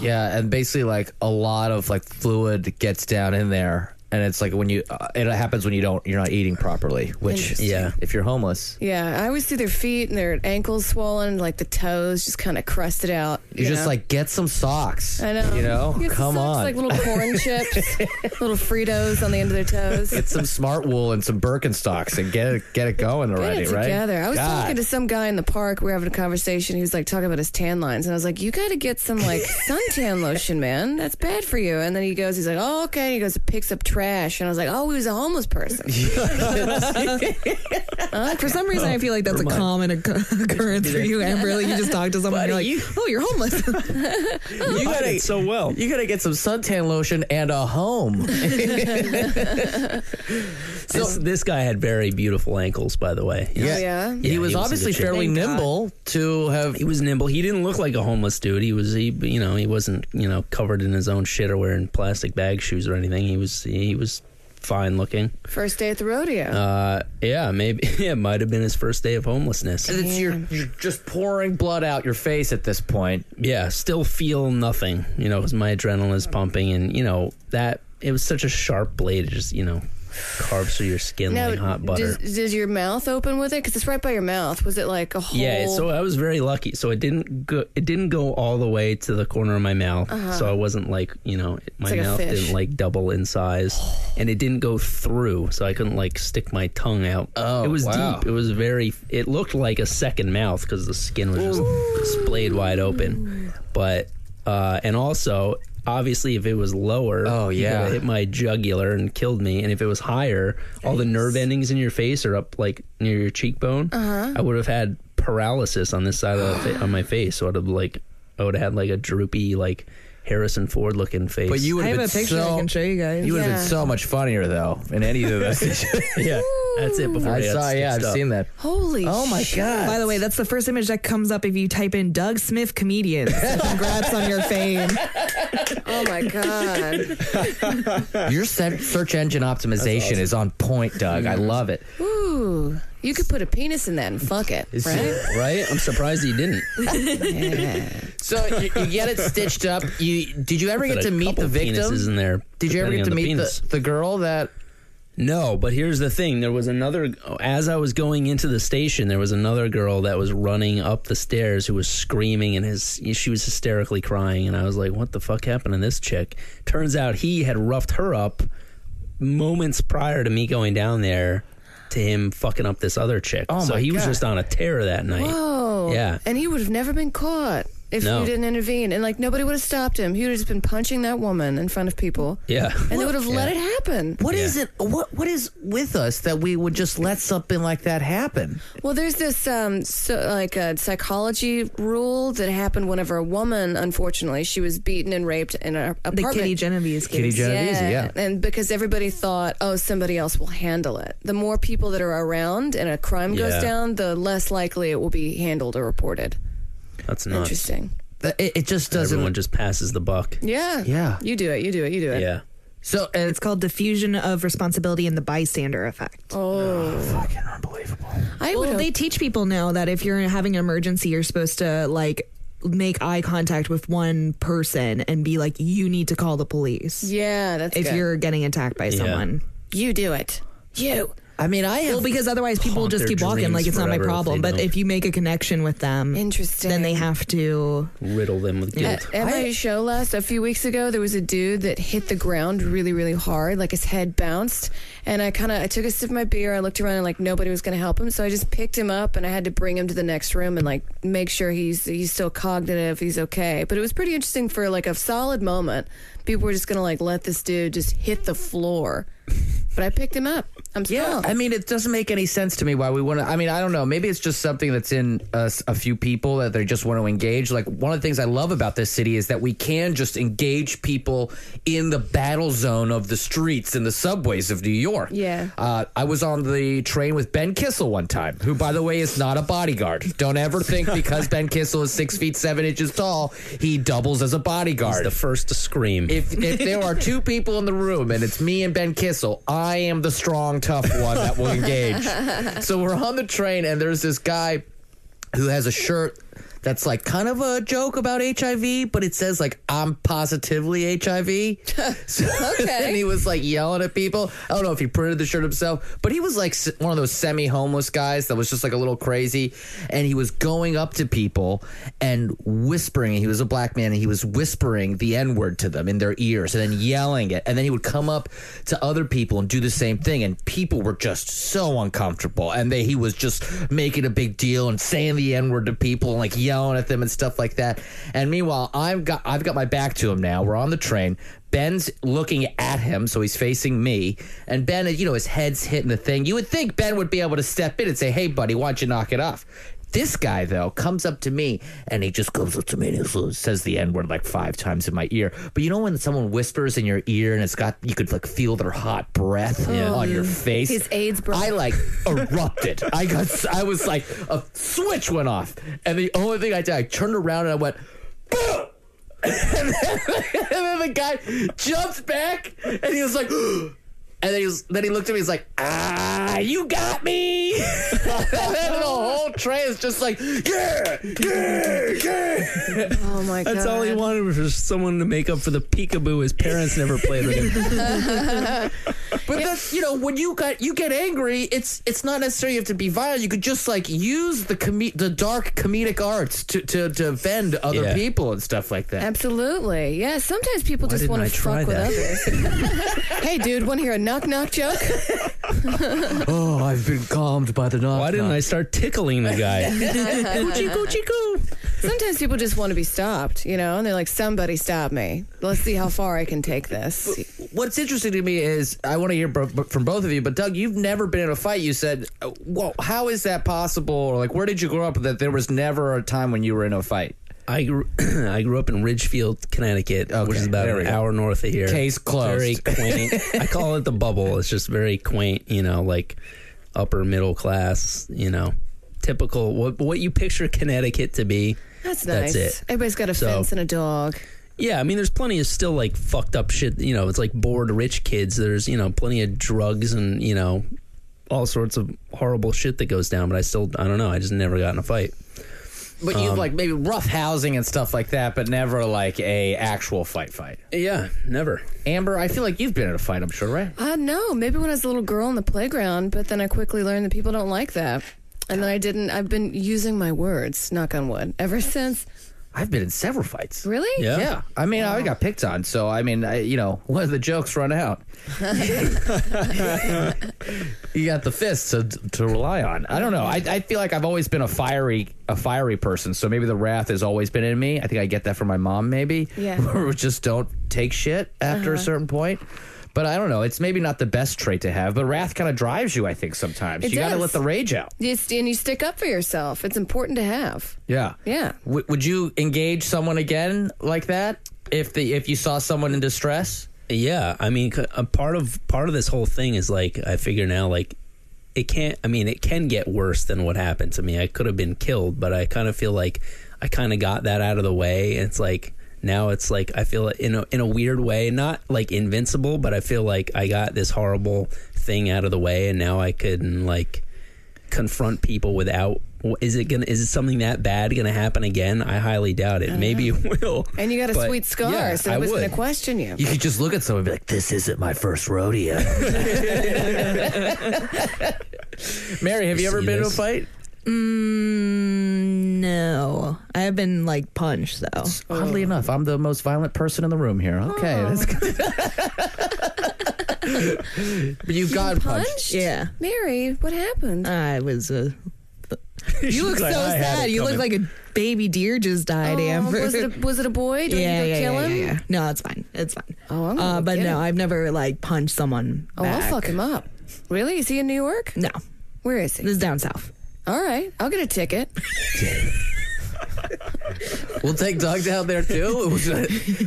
Yeah, and basically like a lot of like fluid gets down in there, and it's like when you uh, it happens when you don't you're not eating properly. Which Yeah. if you're homeless, Yeah, I always see their feet and their ankles swollen, like the toes just kind of crusted out. you just know? like get some socks. I know. You know, some come socks, on. Like little corn chips, little Fritos on the end of their toes. Get some smart wool and some Birkenstocks and get it get it going Get already, it right? together. I was God. talking to some guy in the park. We were having a conversation. He was like talking about his tan lines, and I was like, "You got to get some like suntan lotion, man. That's bad for you." And then he goes, "He's like, oh okay." He goes, picks up trash trash, and I was like, oh, he was a homeless person. For some reason, I oh, feel like that's a common occ- occurrence for you, Amber. Like you just talk to someone, and you're like, you- "Oh, you're homeless." You gotta so well. You gotta get some suntan lotion and a home. This, this guy had very beautiful ankles, by the way. Oh, yeah? he was in obviously fairly Thank God. nimble to have. He was nimble. He didn't look like a homeless dude. He was, he, you know, he wasn't, you know, covered in his own shit or wearing plastic bag shoes or anything. He was, he was fine looking. First day at the rodeo. Uh, yeah, maybe it might have been his first day of homelessness. And it's you're, you're just pouring blood out your face at this point. Yeah, still feel nothing, you know, because my adrenaline is pumping, and you know that it was such a sharp blade, it just you know, carves through your skin now, like hot butter. does, does your mouth open with it? Because it's right by your mouth. Was it like a whole? Yeah, so I was very lucky. So it didn't go. It didn't go all the way to the corner of my mouth. So I wasn't like you know my Uh-huh. like mouth didn't like double in size, and it didn't go through. So I couldn't like stick my tongue out. Oh, it was wow. deep. It was very. It looked like a second mouth because the skin was just splayed wide open. But uh, and also. Obviously, if it was lower, Oh, yeah. could've hit my jugular and killed me. And if it was higher, all the nerve endings in your face are up like near your cheekbone. Uh-huh. I would have had paralysis on this side of the fa- on my face. So I'd have like I would have had like a droopy like Harrison Ford looking face. But you would I have have been a picture so. I can show you guys. You would have been so much funnier though in any of those. yeah, that's it. Before I he got saw. Yeah, I've stitched up. seen that. Holy Oh my shit. god! By the way, that's the first image that comes up if you type in Doug Smith comedian. Congrats on your fame. Oh my god. your se- search engine optimization is on point, Doug. I mm-hmm. love it. Ooh. You could put a penis in that and fuck it, right? right? I'm surprised he didn't. So you, you get it stitched up. You did you ever get Put to meet the couple victim? penises in there. Did you ever get to on meet the, the girl that? No, but here's the thing. There was another, as I was going into the station, there was another girl that was running up the stairs who was screaming and his, she was hysterically crying. And I was like, what the fuck happened to this chick? Turns out he had roughed her up moments prior to me going down there to him fucking up this other chick. Oh so my he was God. just on a tear that night. Whoa. Yeah. And he would have never been caught if No. you didn't intervene. And like nobody would have stopped him. He would have just been punching that woman in front of people. Yeah. And they would have let it happen. What is it? What what is with us that we would just let something like that happen? Well, there's this um, so, like a psychology rule that happened whenever a woman, unfortunately, she was beaten and raped in an The. Kitty Genovese case. Kitty Genovese, yeah. And because everybody thought, oh, somebody else will handle it. The more people that are around and a crime goes down, the less likely it will be handled or reported. That's nuts. Interesting. It, it just doesn't. Everyone just passes the buck. Yeah. Yeah. You do it. You do it. You do it. Yeah. so and It's called diffusion of responsibility and the bystander effect. Oh, oh fucking unbelievable. I. Well, hope- they teach people now that if you're having an emergency, you're supposed to like make eye contact with one person and be like, "You need to call the police." yeah, that's if good. you're getting attacked by someone. You do it. You. I mean, I have. Well, because otherwise people Haunt just keep walking like it's not my forever if problem. But don't. if you make a connection with them, Interesting. then they have to. Riddle them with guilt. At, at my show last a few weeks ago, there was a dude that hit the ground really, really hard, like his head bounced. And I kind of I took a sip of my beer. I looked around and like nobody was going to help him, so I just picked him up and I had to bring him to the next room and like make sure he's he's still cognitive, he's okay. But it was pretty interesting for like a solid moment. People were just going to like let this dude just hit the floor. But I picked him up. I'm Yeah, strong. I mean, it doesn't make any sense to me why we want to. I mean, I don't know. Maybe it's just something that's in us, a few people that they just want to engage. Like one of the things I love about this city is that we can just engage people in the battle zone of the streets and the subways of New York. Yeah. Uh, I was on the train with Ben Kissel one time, who, by the way, is not a bodyguard. Don't ever think because Ben Kissel is six feet seven inches tall, he doubles as a bodyguard. The first to scream. If if there are two people in the room and it's me and Ben Kissel, I am the strong, tough one that will engage. so we're on the train and there's this guy who has a shirt that's like kind of a joke about HIV, but it says like I'm positively HIV. So, Okay. and he was like yelling at people. I don't know if he printed the shirt himself, but he was like one of those semi-homeless guys that was just like a little crazy, and he was going up to people and whispering. He was a black man, and he was whispering the N-word to them in their ears, and then yelling it. And then he would come up to other people and do the same thing, and people were just so uncomfortable. And they he was just making a big deal and saying the N-word to people and like yelling at them and stuff like that. And meanwhile, I've got I've got my back to him now. We're on the train. Ben's looking at him, so he's facing me. And Ben, you know, his head's hitting the thing. You would think Ben would be able to step in and say, "Hey, buddy, why don't you knock it off?" This guy though comes up to me and he just comes up to me and he says the n word like five times in my ear. But you know when someone whispers in your ear and it's got you could like feel their hot breath oh, on your face. His AIDS breath. I like erupted. I got. I was like a switch went off, and the only thing I did, I turned around and I went. "Boom!" and, then, and then the guy jumped back and he was like. And then he, was, then he looked at me. He's like, "Ah, you got me!" and then the whole tray is just like, "Yeah, yeah, yeah." Oh my god. That's all he wanted was someone to make up for the peekaboo his parents never played with him. But that's you know when you got you get angry, it's it's not necessarily you have to be violent. You could just like use the com- the dark comedic arts to to to offend other Yeah. people and stuff like that. Absolutely. Yeah, sometimes people just want to try fuck with others. hey, dude, want to hear a knock knock joke? oh, I've been calmed by the knock. Why didn't I start tickling the guy? Coochie coochie coo. Sometimes people just want to be stopped, you know, and they're like, somebody stop me. Let's see how far I can take this. What's interesting to me is I want to hear bo- from both of you. But Doug, you've never been in a fight. You said, "Well, how is that possible?" Or like, where did you grow up that there was never a time when you were in a fight? I grew, I grew up in Ridgefield, Connecticut, which is about there we an go. hour north of here. Case closed. Very quaint. I call it the bubble. It's just very quaint, you know, like upper middle class, you know, typical what what you picture Connecticut to be. That's nice. That's it. Everybody's got a So- fence and a dog. Yeah, I mean, there's plenty of still like fucked up shit. You know, it's like bored rich kids. There's you know plenty of drugs and you know all sorts of horrible shit that goes down. But I still, I don't know. I just never got in a fight. But you like maybe rough housing and stuff like that, but never like a actual fight fight. Yeah, never. Amber, I feel like you've been in a fight. I'm sure, right? Uh, no, maybe when I was a little girl in the playground, but then I quickly learned that people don't like that. And then I didn't, I've been using my words, knock on wood, ever since. I've been in several fights. Really? Yeah. Yeah, I mean, I got picked on, so I mean, I, you know, when the jokes run out, you got the fists to, to rely on. I don't know. I, I feel like I've always been a fiery a fiery person, so maybe the wrath has always been in me. I think I get that from my mom, maybe. Yeah. Where we just don't take shit after a uh-huh. certain point. But I don't know. It's maybe not the best trait to have, but wrath kind of drives you. I think sometimes It you got to let the rage out. You st- and you stick up for yourself. It's important to have. Yeah. Yeah. W- would you engage someone again like that if the if you saw someone in distress? Yeah, I mean, c- a part of part of this whole thing is like I figure now, like it can't. I mean, it can get worse than what happened to me. I could have been killed, but I kind of feel like I kind of got that out of the way. It's like now it's like I feel in a in a weird way, not like invincible, but I feel like I got this horrible thing out of the way, and now I can like confront people without. Is it gonna? Is it something that bad gonna happen again? I highly doubt it. Maybe it will. And you got a But, sweet scar, yeah, so I nobody's going would. to question you. You could just look at someone and be like, "This isn't my first rodeo." Mary, have you ever See been in a fight? Mm, no, I have been like punched though. Oddly enough, I'm the most violent person in the room here. Okay, that's good. but you got punched. Punched? Yeah, Mary, what happened? I was. Uh, you look so "I had sad. it You look coming." like a baby deer just died, Oh, Amber. was, it a, was it a boy? Did yeah, you go yeah, kill yeah, him? yeah, yeah. No, it's fine. It's fine. Oh, I'm uh, gonna but get no, him. I've never like punched someone. Oh, back. I'll fuck him up. Really? Is he in New York? No, Where is he? this is down south. All right, I'll get a ticket. We'll take Doug down there too.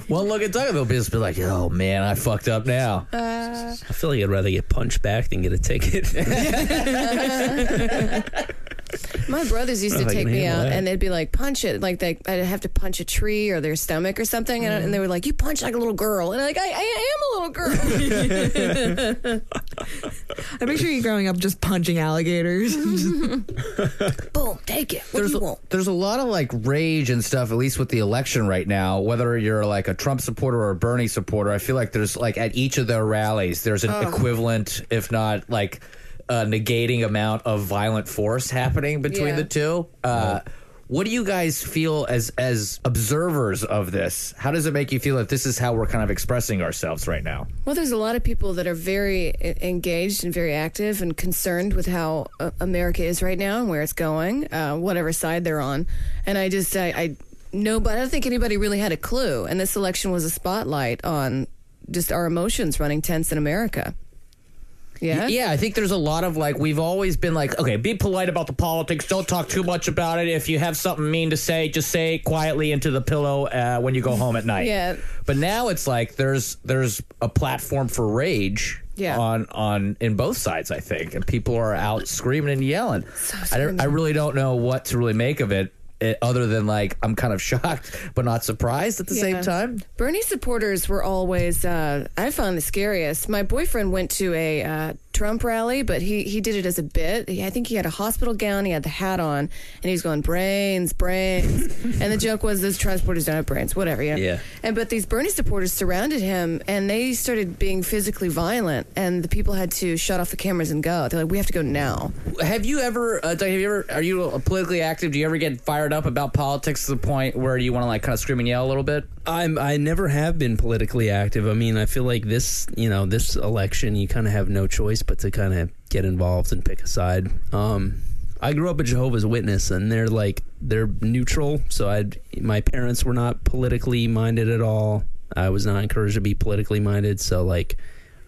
One look at Doug, they'll just be like, "Oh man, I fucked up now." I feel like I'd rather get punched back than get a ticket. My brothers used to don't know if I take me out, that. and they'd be like, "Punch it!" Like they, I'd have to punch a tree or their stomach or something, and, and they were like, "You punch like a little girl," and I'm like, "I, I am a little girl." I picture you growing up just punching alligators. Boom, take it. What there's do you a, want? there's a lot of like rage and stuff, at least with the election right now. Whether you're like a Trump supporter or a Bernie supporter, I feel like there's like at each of their rallies, there's an oh. equivalent, if not like a negating amount of violent force happening between Yeah. the two. Uh, what do you guys feel as as observers of this? How does it make you feel that this is how we're kind of expressing ourselves right now? Well, there's a lot of people that are very engaged and very active and concerned with how uh, America is right now and where it's going, uh, whatever side they're on. And I just, I, I, but I don't think anybody really had a clue. And this election was a spotlight on just our emotions running tense in America. Yeah. Yeah, I think there's a lot of like we've always been like, okay, be polite about the politics. Don't talk too much about it. If you have something mean to say, just say it quietly into the pillow uh, when you go home at night. Yeah. But now it's like there's there's a platform for rage. Yeah. On on in both sides, I think, and people are out screaming and yelling. I don't, I really don't know what to really make of it, eh, other than like I'm kind of shocked but not surprised at the same time. Bernie supporters were always, uh, I found the scariest. My boyfriend went to a uh, Trump rally, but he, he did it as a bit. He, I think he had a hospital gown, he had the hat on, and he was going, brains, brains. and the joke was, those Trump supporters don't have brains, whatever, you know? Yeah. And But these Bernie supporters surrounded him, and they started being physically violent, and the people had to shut off the cameras and go. They're like, we have to go now. Have you ever, uh, have you ever, are you politically active? Do you ever get fired up about politics to the point where you want to like kind of scream and yell a little bit? I'm I never have been politically active. I mean, I feel like this, you know, this election, you kind of have no choice but to kind of get involved and pick a side. Um, I grew up a Jehovah's Witness, and they're like they're neutral. So I, my parents were not politically minded at all. I was not encouraged to be politically minded. So like,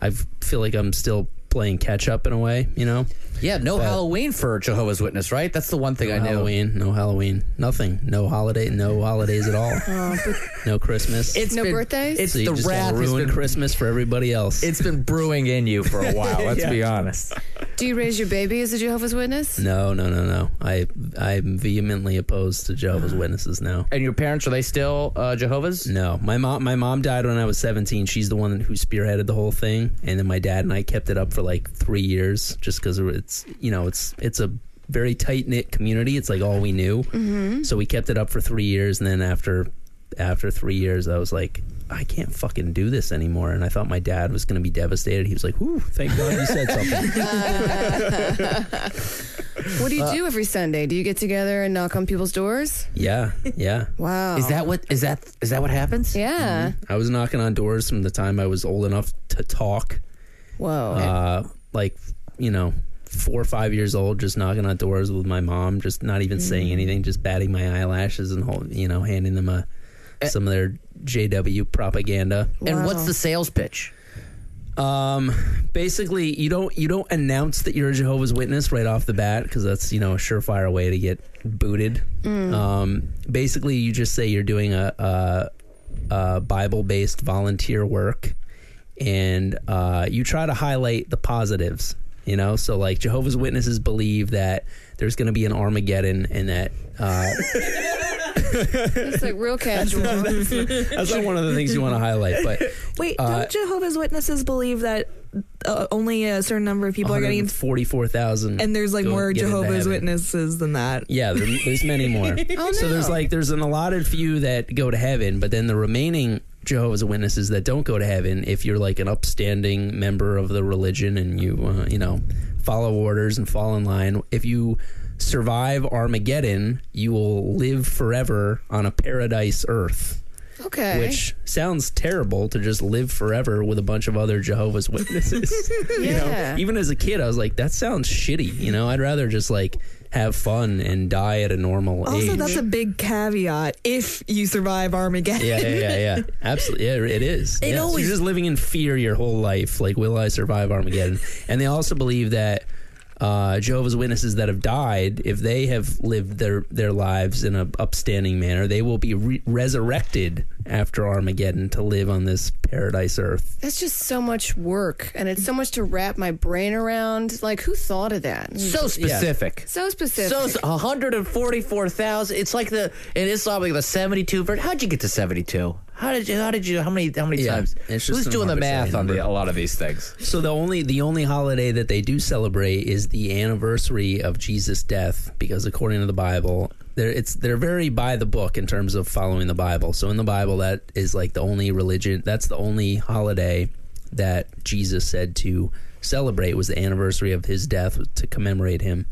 I feel like I'm still playing catch up in a way, you know. Yeah, no But- Halloween for Jehovah's Witness, right? That's the one thing No I knew. Halloween, no Halloween, nothing, no holiday, no holidays at all, oh, no Christmas. It's No been- birthdays? It's so you the just wrath has ruin been, Christmas for everybody else. It's been brewing in you for a while. Let's Yeah. be honest. Do you raise your baby as a Jehovah's Witness? no, no, no, no. I I'm vehemently opposed to Jehovah's Witnesses now. And your parents are they still uh, Jehovah's? No, my mom my mom died when I was 17. She's the one who spearheaded the whole thing, and then my dad and I kept it up for like three years, just because it's you know it's it's a very tight knit community. It's like all we knew, Mm-hmm. so we kept it up for three years, and then after after three years, I was like. I can't fucking do this anymore, and I thought my dad was going to be devastated. He was like, "Whew, thank God you said something." What do Uh, you do every Sunday? Do you get together and knock on people's doors? yeah, yeah. Wow. Is that what is that is that what happens? Yeah. I was knocking on doors from the time I was old enough to talk. Whoa. Uh, like, you know, four or five years old, just knocking on doors with my mom, just not even saying anything, just batting my eyelashes and, hold, you know, handing them a, some of their JW propaganda. And what's the sales pitch? Um, basically, you don't you don't announce that you're a Jehovah's Witness right off the bat because that's you know a surefire way to get booted. Um, basically, you just say you're doing a, a, a Bible based volunteer work, and uh, you try to highlight the positives. You know, so like Jehovah's Witnesses believe that there's going to be an Armageddon and that uh, It's like real casual. that's not one of the things you want to highlight. But Wait, Uh, don't Jehovah's Witnesses believe that uh, only a certain number of people are getting, forty-four thousand, and there's like more Jehovah's. Witnesses than that? Yeah, there, there's many more. Oh, So there's like there's an allotted few that go to heaven, but then the remaining Jehovah's Witnesses that don't go to heaven, if you're like an upstanding member of the religion and you uh, you know follow orders and fall in line, if you survive Armageddon, you will live forever on a paradise earth. Okay. Which sounds terrible to just live forever with a bunch of other Jehovah's Witnesses. you know, Yeah. even as a kid, I was like, that sounds shitty. You know, I'd rather just like have fun and die at a normal Also, age. Also, that's a big caveat if you survive Armageddon. yeah, yeah, yeah, yeah. Absolutely. Yeah, it is. It Yeah, so You're just living in fear your whole life. Like, will I survive Armageddon? and they also believe that uh, Jehovah's Witnesses that have died, if they have lived their, their lives in an upstanding manner, they will be re- resurrected after Armageddon to live on this paradise earth. That's just so much work, and it's so much to wrap my brain around. Like, who thought of that? So specific. So specific. So it's 144,000. It's like the in Islam like the 72 verse. How'd you get to 72? How did you how did you how many how many Yeah, times? it's just Who's doing the math on the, a lot of these things? So the only the only holiday that they do celebrate is the anniversary of Jesus' death, because according to the Bible, they're it's they're very by the book in terms of following the Bible. So in the Bible, that is like the only religion. That's the only holiday that Jesus said to celebrate was the anniversary of his death to commemorate him.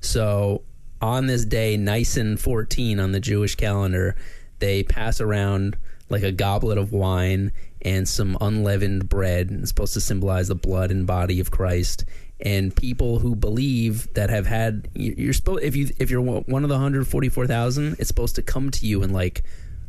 So on this day, Nisan 14 on the Jewish calendar, they pass around like a goblet of wine and some unleavened bread. It's supposed to symbolize the blood and body of Christ. And people who believe that have had you- you're supposed if you if you're one of the 144,000, it's supposed to come to you in like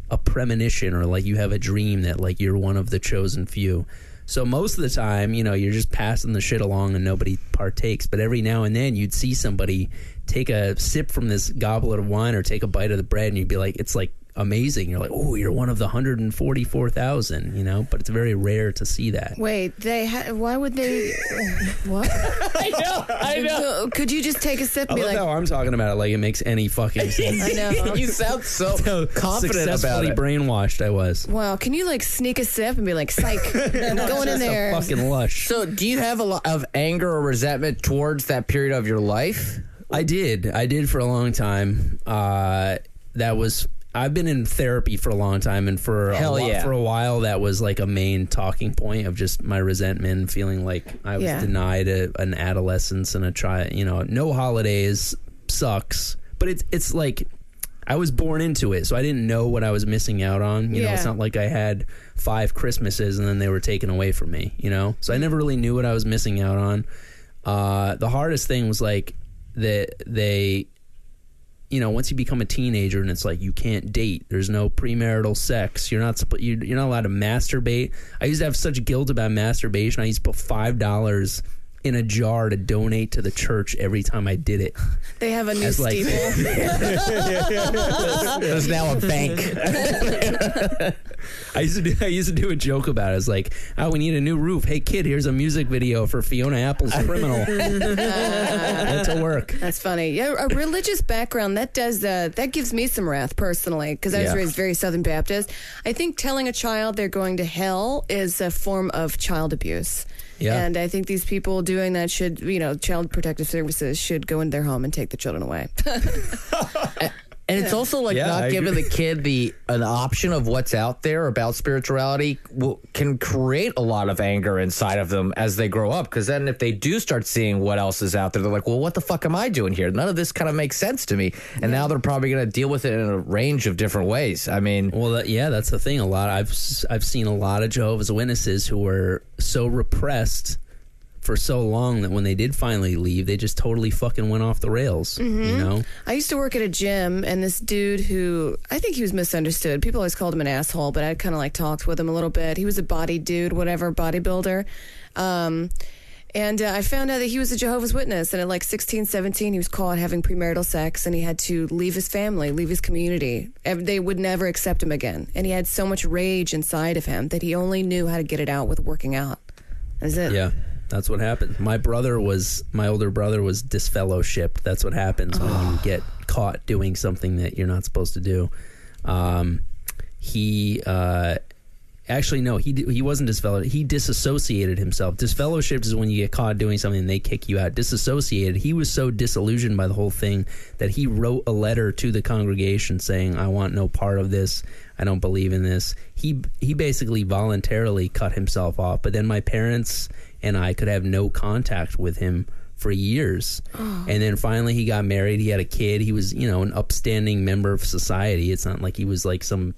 a premonition or like you have a dream that like you're one of the chosen few. So most of the time, you know, you're just passing the shit along and nobody partakes. But every now and then, you'd see somebody take a sip from this goblet of wine or take a bite of the bread, and you'd be like, it's like amazing. You're like, oh, you're one of the 144,000, you know. But it's very rare to see that. Wait, they ha- why would they? what? I know, I know. Could you just take a sip I and be love like, how I'm talking about it like it makes any fucking sense. I know. you sound so How confident about it. brainwashed I was. wow, can you like sneak a sip and be like, psych, I'm going in Just a there. fucking lush. So, do you have a lot of anger or resentment towards that period of your life? I did. I did for a long time. Uh, that was. I've been in therapy for a long time, and for a Hell whi- yeah. for a while, that was like a main talking point of just my resentment, feeling like I was Yeah. denied a, an adolescence and a try. You know, no holidays sucks, but it's it's like I was born into it, so I didn't know what I was missing out on. You know, it's Yeah. not like I had five Christmases and then they were taken away from me. You know, so I never really knew what I was missing out on. Uh, the hardest thing was like that they, you know, once you become a teenager and it's like you can't date. There's no premarital sex. You're not you're, not allowed to masturbate. I used to have such guilt about masturbation. I used to put five dollars in a jar to donate to the church every time I did it. They have a new As like- steeple. There's now a bank. I used to do I used to do a joke about it. It's like, oh, we need a new roof. Hey kid, here's a music video for Fiona Apple's Criminal. Get to work. That's funny. Yeah, a religious background that does uh, that gives me some wrath personally because I was Yeah. raised very Southern Baptist. I think telling a child they're going to hell is a form of child abuse. Yeah. And I think these people doing that should, you know, Child Protective Services should go into their home and take the children away. And it's also like Yeah, not I giving agree. the kid the an option of what's out there about spirituality will, can create a lot of anger inside of them as they grow up. Because then, if they do start seeing what else is out there, they're like, "Well, what the fuck am I doing here? None of this kind of makes sense to me." And now they're probably going to deal with it in a range of different ways. I mean, Well, that, yeah, that's the thing. A lot I've s- I've seen a lot of Jehovah's Witnesses who were so repressed for so long that when they did finally leave, they just totally fucking went off the rails. You know? I used to work at a gym, and this dude who I think he was misunderstood. People always called him an asshole, but I kind of like talked with him a little bit. He was a body dude, whatever, bodybuilder. Um, and uh, I found out that he was a Jehovah's Witness. And at like 16, 17, he was caught having premarital sex, and he had to leave his family, leave his community. They would never accept him again. And he had so much rage inside of him that he only knew how to get it out with working out. That's it. Yeah. That's what happened. My brother was my older brother was disfellowshipped. That's what happens when you get caught doing something that you're not supposed to do. Um, he uh, actually no, he he wasn't disfellowshipped. He disassociated himself. Disfellowshipped is when you get caught doing something and they kick you out. Disassociated. He was so disillusioned by the whole thing that he wrote a letter to the congregation saying, "I want no part of this. I don't believe in this." He he basically voluntarily cut himself off. But then my parents and I could have no contact with him for years. And then finally he got married, he had a kid. He was, you know, an upstanding member of society. It's not like he was like some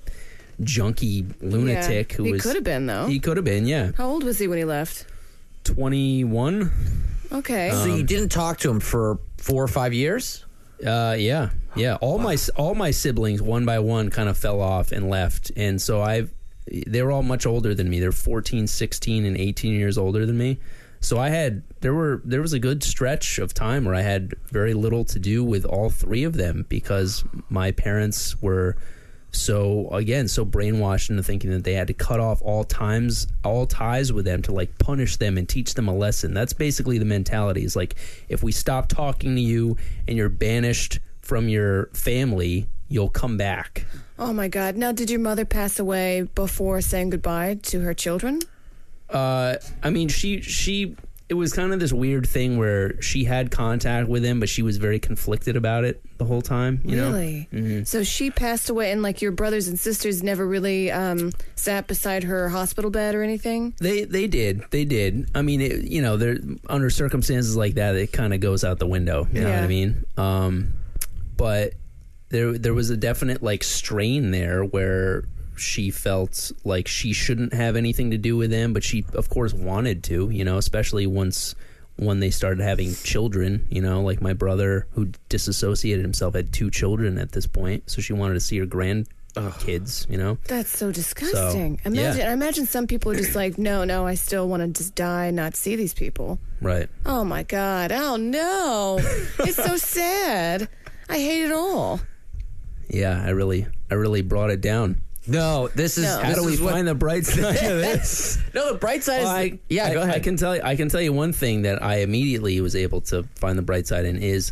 junky lunatic Yeah, who he was could have been, though. He could have been, yeah. How old was he when he left? 21? Okay. so you didn't talk to him for four or five years. Uh, yeah, yeah. All my all my siblings, one by one, kind of fell off and left, and so I've. They were all much older than me. They're 14, 16, and 18 years older than me. So I had there were there was a good stretch of time where I had very little to do with all three of them because my parents were so again so brainwashed into thinking that they had to cut off all times all ties with them to like punish them and teach them a lesson that's basically the mentality is like if we stop talking to you and you're banished from your family you'll come back Oh my God! Now, did your mother pass away before saying goodbye to her children? uh i mean she she it was kind of this weird thing where she had contact with him but she was very conflicted about it the whole time you know really? So she passed away, and like your brothers and sisters never really um, sat beside her hospital bed or anything. They they did they did. I mean, it, you know, there under circumstances like that, it kind of goes out the window. You know what I mean? Um, but there there was a definite like strain there where she felt like she shouldn't have anything to do with him, but she of course wanted to. You know, especially once when they started having children. You know, like my brother who disassociated himself had two children at this point, so she wanted to see her grand kids. You know. That's so disgusting. So, imagine, yeah. I imagine some people are just like, no, no, I still want to just die and not see these people. Right. Oh my God. Oh no. it's so sad. I hate it all. Yeah, I really, I really brought it down. No, this is No. How this do we is what- find the bright side of this? no, the bright side Well, is I, yeah. I- go ahead. I can tell you. I can tell you one thing that I immediately was able to find the bright side in is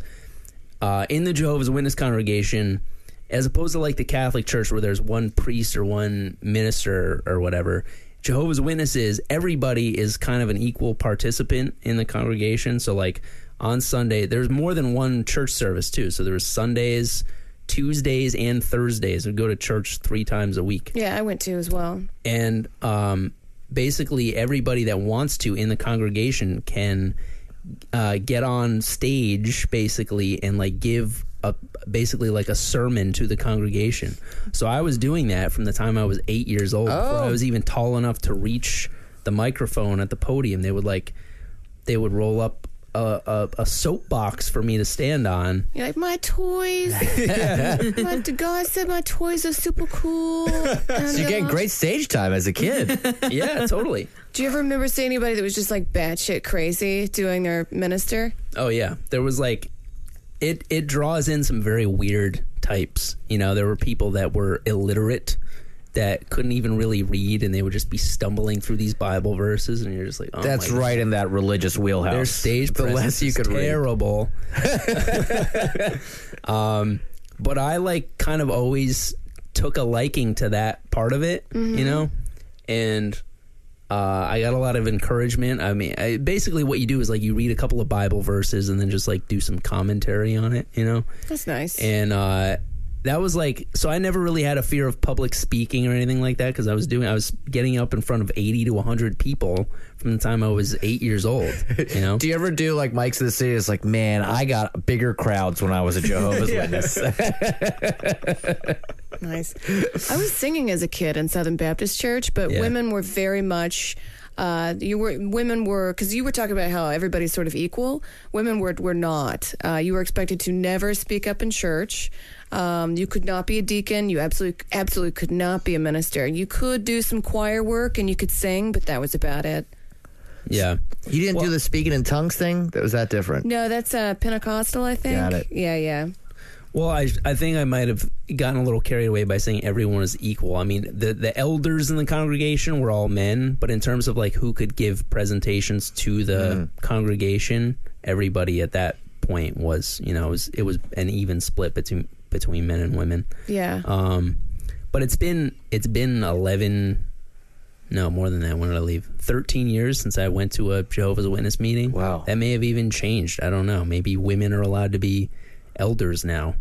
uh, in the Jehovah's Witness congregation, as opposed to like the Catholic Church where there's one priest or one minister or whatever. Jehovah's Witnesses, everybody is kind of an equal participant in the congregation. So like on Sunday, there's more than one church service too. So there's Sundays, Tuesdays, and Thursdays. We go to church three times a week Yeah, I went to as well. and um, basically everybody that wants to in the congregation can uh, get on stage basically and like give a basically like a sermon to the congregation. So I was doing that from the time I was eight years old. Before I Oh. was even tall enough to reach the microphone at the podium. They would like they would roll up a, a, a soapbox for me to stand on. You're like, my toys. my, the guy said my toys are super cool. so you're getting great stage time as a kid. yeah, totally. Do you ever remember seeing anybody that was just like batshit crazy doing their minister? Oh yeah, there was like it. It draws in some very weird types. You know, there were people that were illiterate that couldn't even really read, and they would just be stumbling through these Bible verses, and you're just like, oh That's my right in that religious wheelhouse. Their stage the presence less you is could read. terrible. um, but I like kind of always took a liking to that part of it, you know, and uh, I got a lot of encouragement. I mean, I, basically, what you do is like you read a couple of Bible verses and then just like do some commentary on it, you know, That's nice. and uh, that was like so. I never really had a fear of public speaking or anything like that because I was doing I was getting up in front of eighty to hundred people from the time I was eight years old. You know. Do you ever do like Mike's of the City? It's like, man, I got bigger crowds when I was a Jehovah's Witness. Nice. I was singing as a kid in Southern Baptist Church, but Yeah. women were very much. Uh, you were women were because you were talking about how everybody's sort of equal. Women were were not. Uh, you were expected to never speak up in church. Um, you could not be a deacon. You absolutely absolutely could not be a minister. You could do some choir work and you could sing, but that was about it. Yeah. you didn't do the speaking in tongues thing? That was that different? No, that's uh, Pentecostal, I think. Got it. Yeah, yeah. Well, I I think I might have gotten a little carried away by saying everyone is equal. I mean, the the elders in the congregation were all men, but in terms of like who could give presentations to the congregation, everybody at that point was, you know, it was, it was an even split between between men and women. Yeah. Um, but it's been it's been eleven, no more than that. When did I leave? Thirteen years since I went to a Jehovah's Witness meeting. Wow. that may have even changed. I don't know. Maybe women are allowed to be elders now.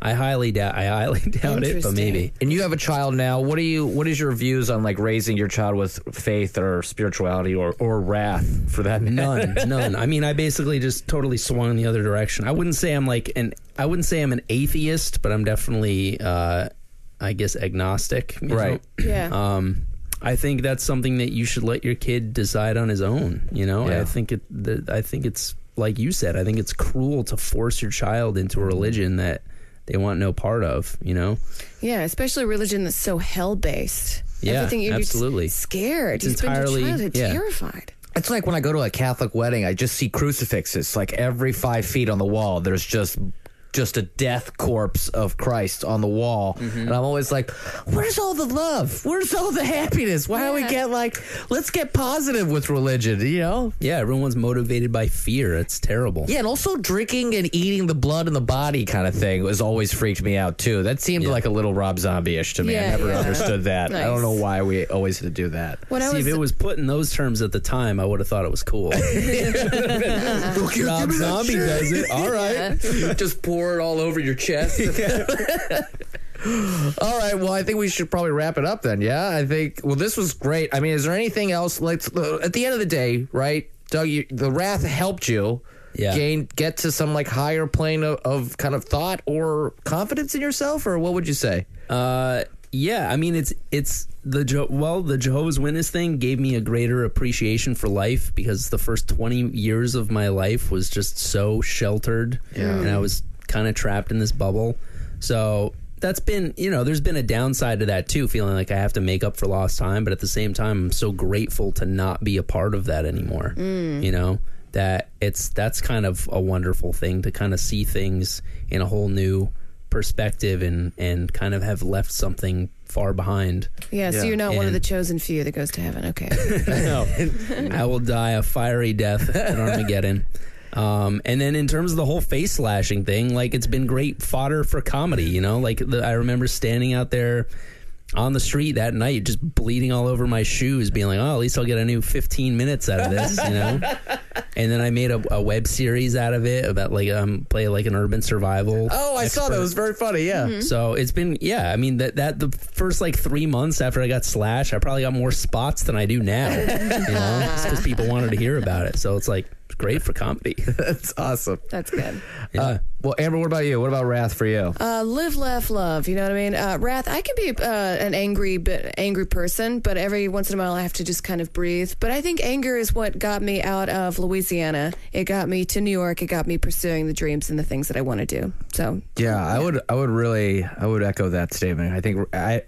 I highly doubt. I highly doubt it, but maybe. And you have a child now. What do you? What is your views on like raising your child with faith or spirituality or or wrath for that? matter? None, none. I mean, I basically just totally swung in the other direction. I wouldn't say I'm like an. I wouldn't say I'm an atheist, but I'm definitely, uh, I guess, agnostic. you know? Right. Yeah. Um, I think that's something that you should let your kid decide on his own. You know, Yeah. I think it. The, I think it's like you said. I think it's cruel to force your child into a religion that they want no part of. You know. Yeah, especially religion that's so hell based. Yeah, Everything you're just absolutely. scared. It's you spend entirely- childhood yeah. terrified. It's like when I go to a Catholic wedding, I just see crucifixes like every five feet on the wall. There's just just a death corpse of Christ on the wall, mm-hmm. and I'm always like, "Where's all the love? Where's all the happiness? Why don't we get like, let's get positive with religion? You know? Yeah, everyone's motivated by fear. It's terrible. Yeah, and also drinking and eating the blood and the body kind of thing was always freaked me out too. That seemed Yeah. like a little Rob Zombie-ish to me. I never yeah. understood that. I don't know why we always had to do that. When I See, was if it was put in those terms at the time, I would have thought it was cool. Rob Zombie does it. All right. Just pour it all over your chest. all right. Well, I think we should probably wrap it up then. Yeah. I think. Well, this was great. I mean, is there anything else? Let's. uh, At the end of the day, right, Doug? You, the wrath helped you. Yeah. Gain get to some like higher plane of, of kind of thought or confidence in yourself, or what would you say? Uh, yeah, I mean it's it's the Je- well the Jehovah's Witness thing gave me a greater appreciation for life because the first twenty years of my life was just so sheltered, yeah. and I was kind of trapped in this bubble. So that's been you know there's been a downside to that too feeling like i have to make up for lost time but at the same time i'm so grateful to not be a part of that anymore Mm. you know that it's that's kind of a wonderful thing to kind of see things in a whole new perspective and and kind of have left something far behind Yeah, so you're not one of the chosen few that goes to heaven. Okay. no, I will die a fiery death at Armageddon. Um, and then in terms of the whole face slashing thing, like it's been great fodder for comedy. You know, like the, I remember standing out there on the street that night, just bleeding all over my shoes, being like, "Oh, at least I'll get a new 15 minutes out of this," you know. and then I made a, a web series out of it about like um play like an urban survival. Oh, I saw that. It was very funny. Yeah. So it's been yeah. I mean that that the first like three months after I got slashed, I probably got more spots than I do now. you know, because people wanted to hear about it. So it's like it's great for comedy. That's awesome. That's good. Uh, well, Amber, what about you? What about Wrath for you? Uh, live, laugh, love. You know what I mean? Uh, Wrath. I can be uh, an angry, bit angry person, but every once in a while I have to just kind of breathe. But I think anger is what got me out of Louisiana. It got me to New York. It got me pursuing the dreams and the things that I want to do. So Yeah, I would. I would really. I would echo that statement. I think I.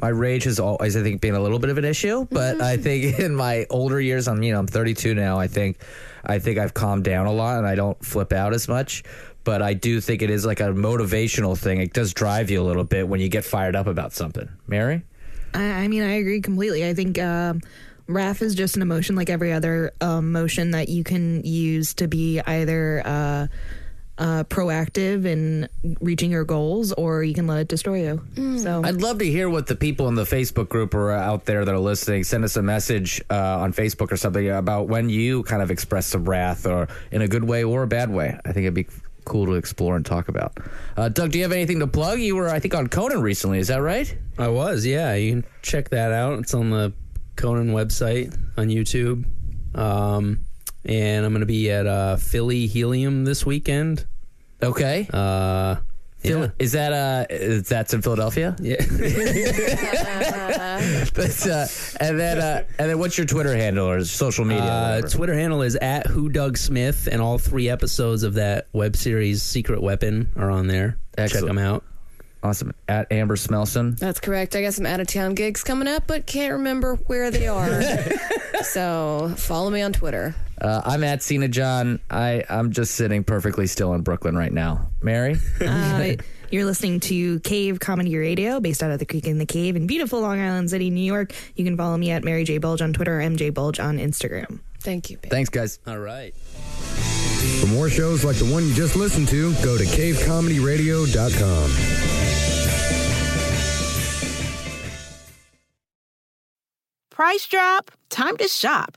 My rage has always, I think, been a little bit of an issue, but I think in my older years, I'm, you know, I'm 32 now. I think, I think I've calmed down a lot, and I don't flip out as much. But I do think it is like a motivational thing. It does drive you a little bit when you get fired up about something. Mary, I, I mean, I agree completely. I think um, wrath is just an emotion like every other um, emotion that you can use to be either uh, uh, proactive in reaching your goals or you can let it destroy you. So I'd love to hear what the people in the Facebook group are out there that are listening. Send us a message uh, on Facebook or something about when you kind of express some wrath, or in a good way or a bad way. I think it'd be cool to explore and talk about. Uh, Doug, do you have anything to plug? You were, I think, on Conan recently. Is that right? I was, yeah. You can check that out. It's on the Conan website on YouTube. Um, and I'm going to be at uh, Philly Helium this weekend. Okay. Uh, yeah. Is that uh, is that's in Philadelphia? Yeah. but, uh, and then uh, and then what's your Twitter handle or social media? or Uh, whatever? Twitter handle is at Who Doug Smith, and all three episodes of that web series Secret Weapon are on there. Check them out. awesome. At Amber Smelson. that's correct. I got some out of town gigs coming up, but can't remember where they are. so follow me on Twitter. Uh, I'm at Cena John. I I'm just sitting perfectly still in Brooklyn right now. Mary. uh, you're listening to Cave Comedy Radio based out of the Creek in the Cave in beautiful Long Island City, New York. You can follow me at Mary J. Bulge on Twitter or MJ Bulge on Instagram. Thank you. Babe. Thanks, guys. All right. For more shows like the one you just listened to, go to cavecomedyradio.com. Price drop? Time to shop.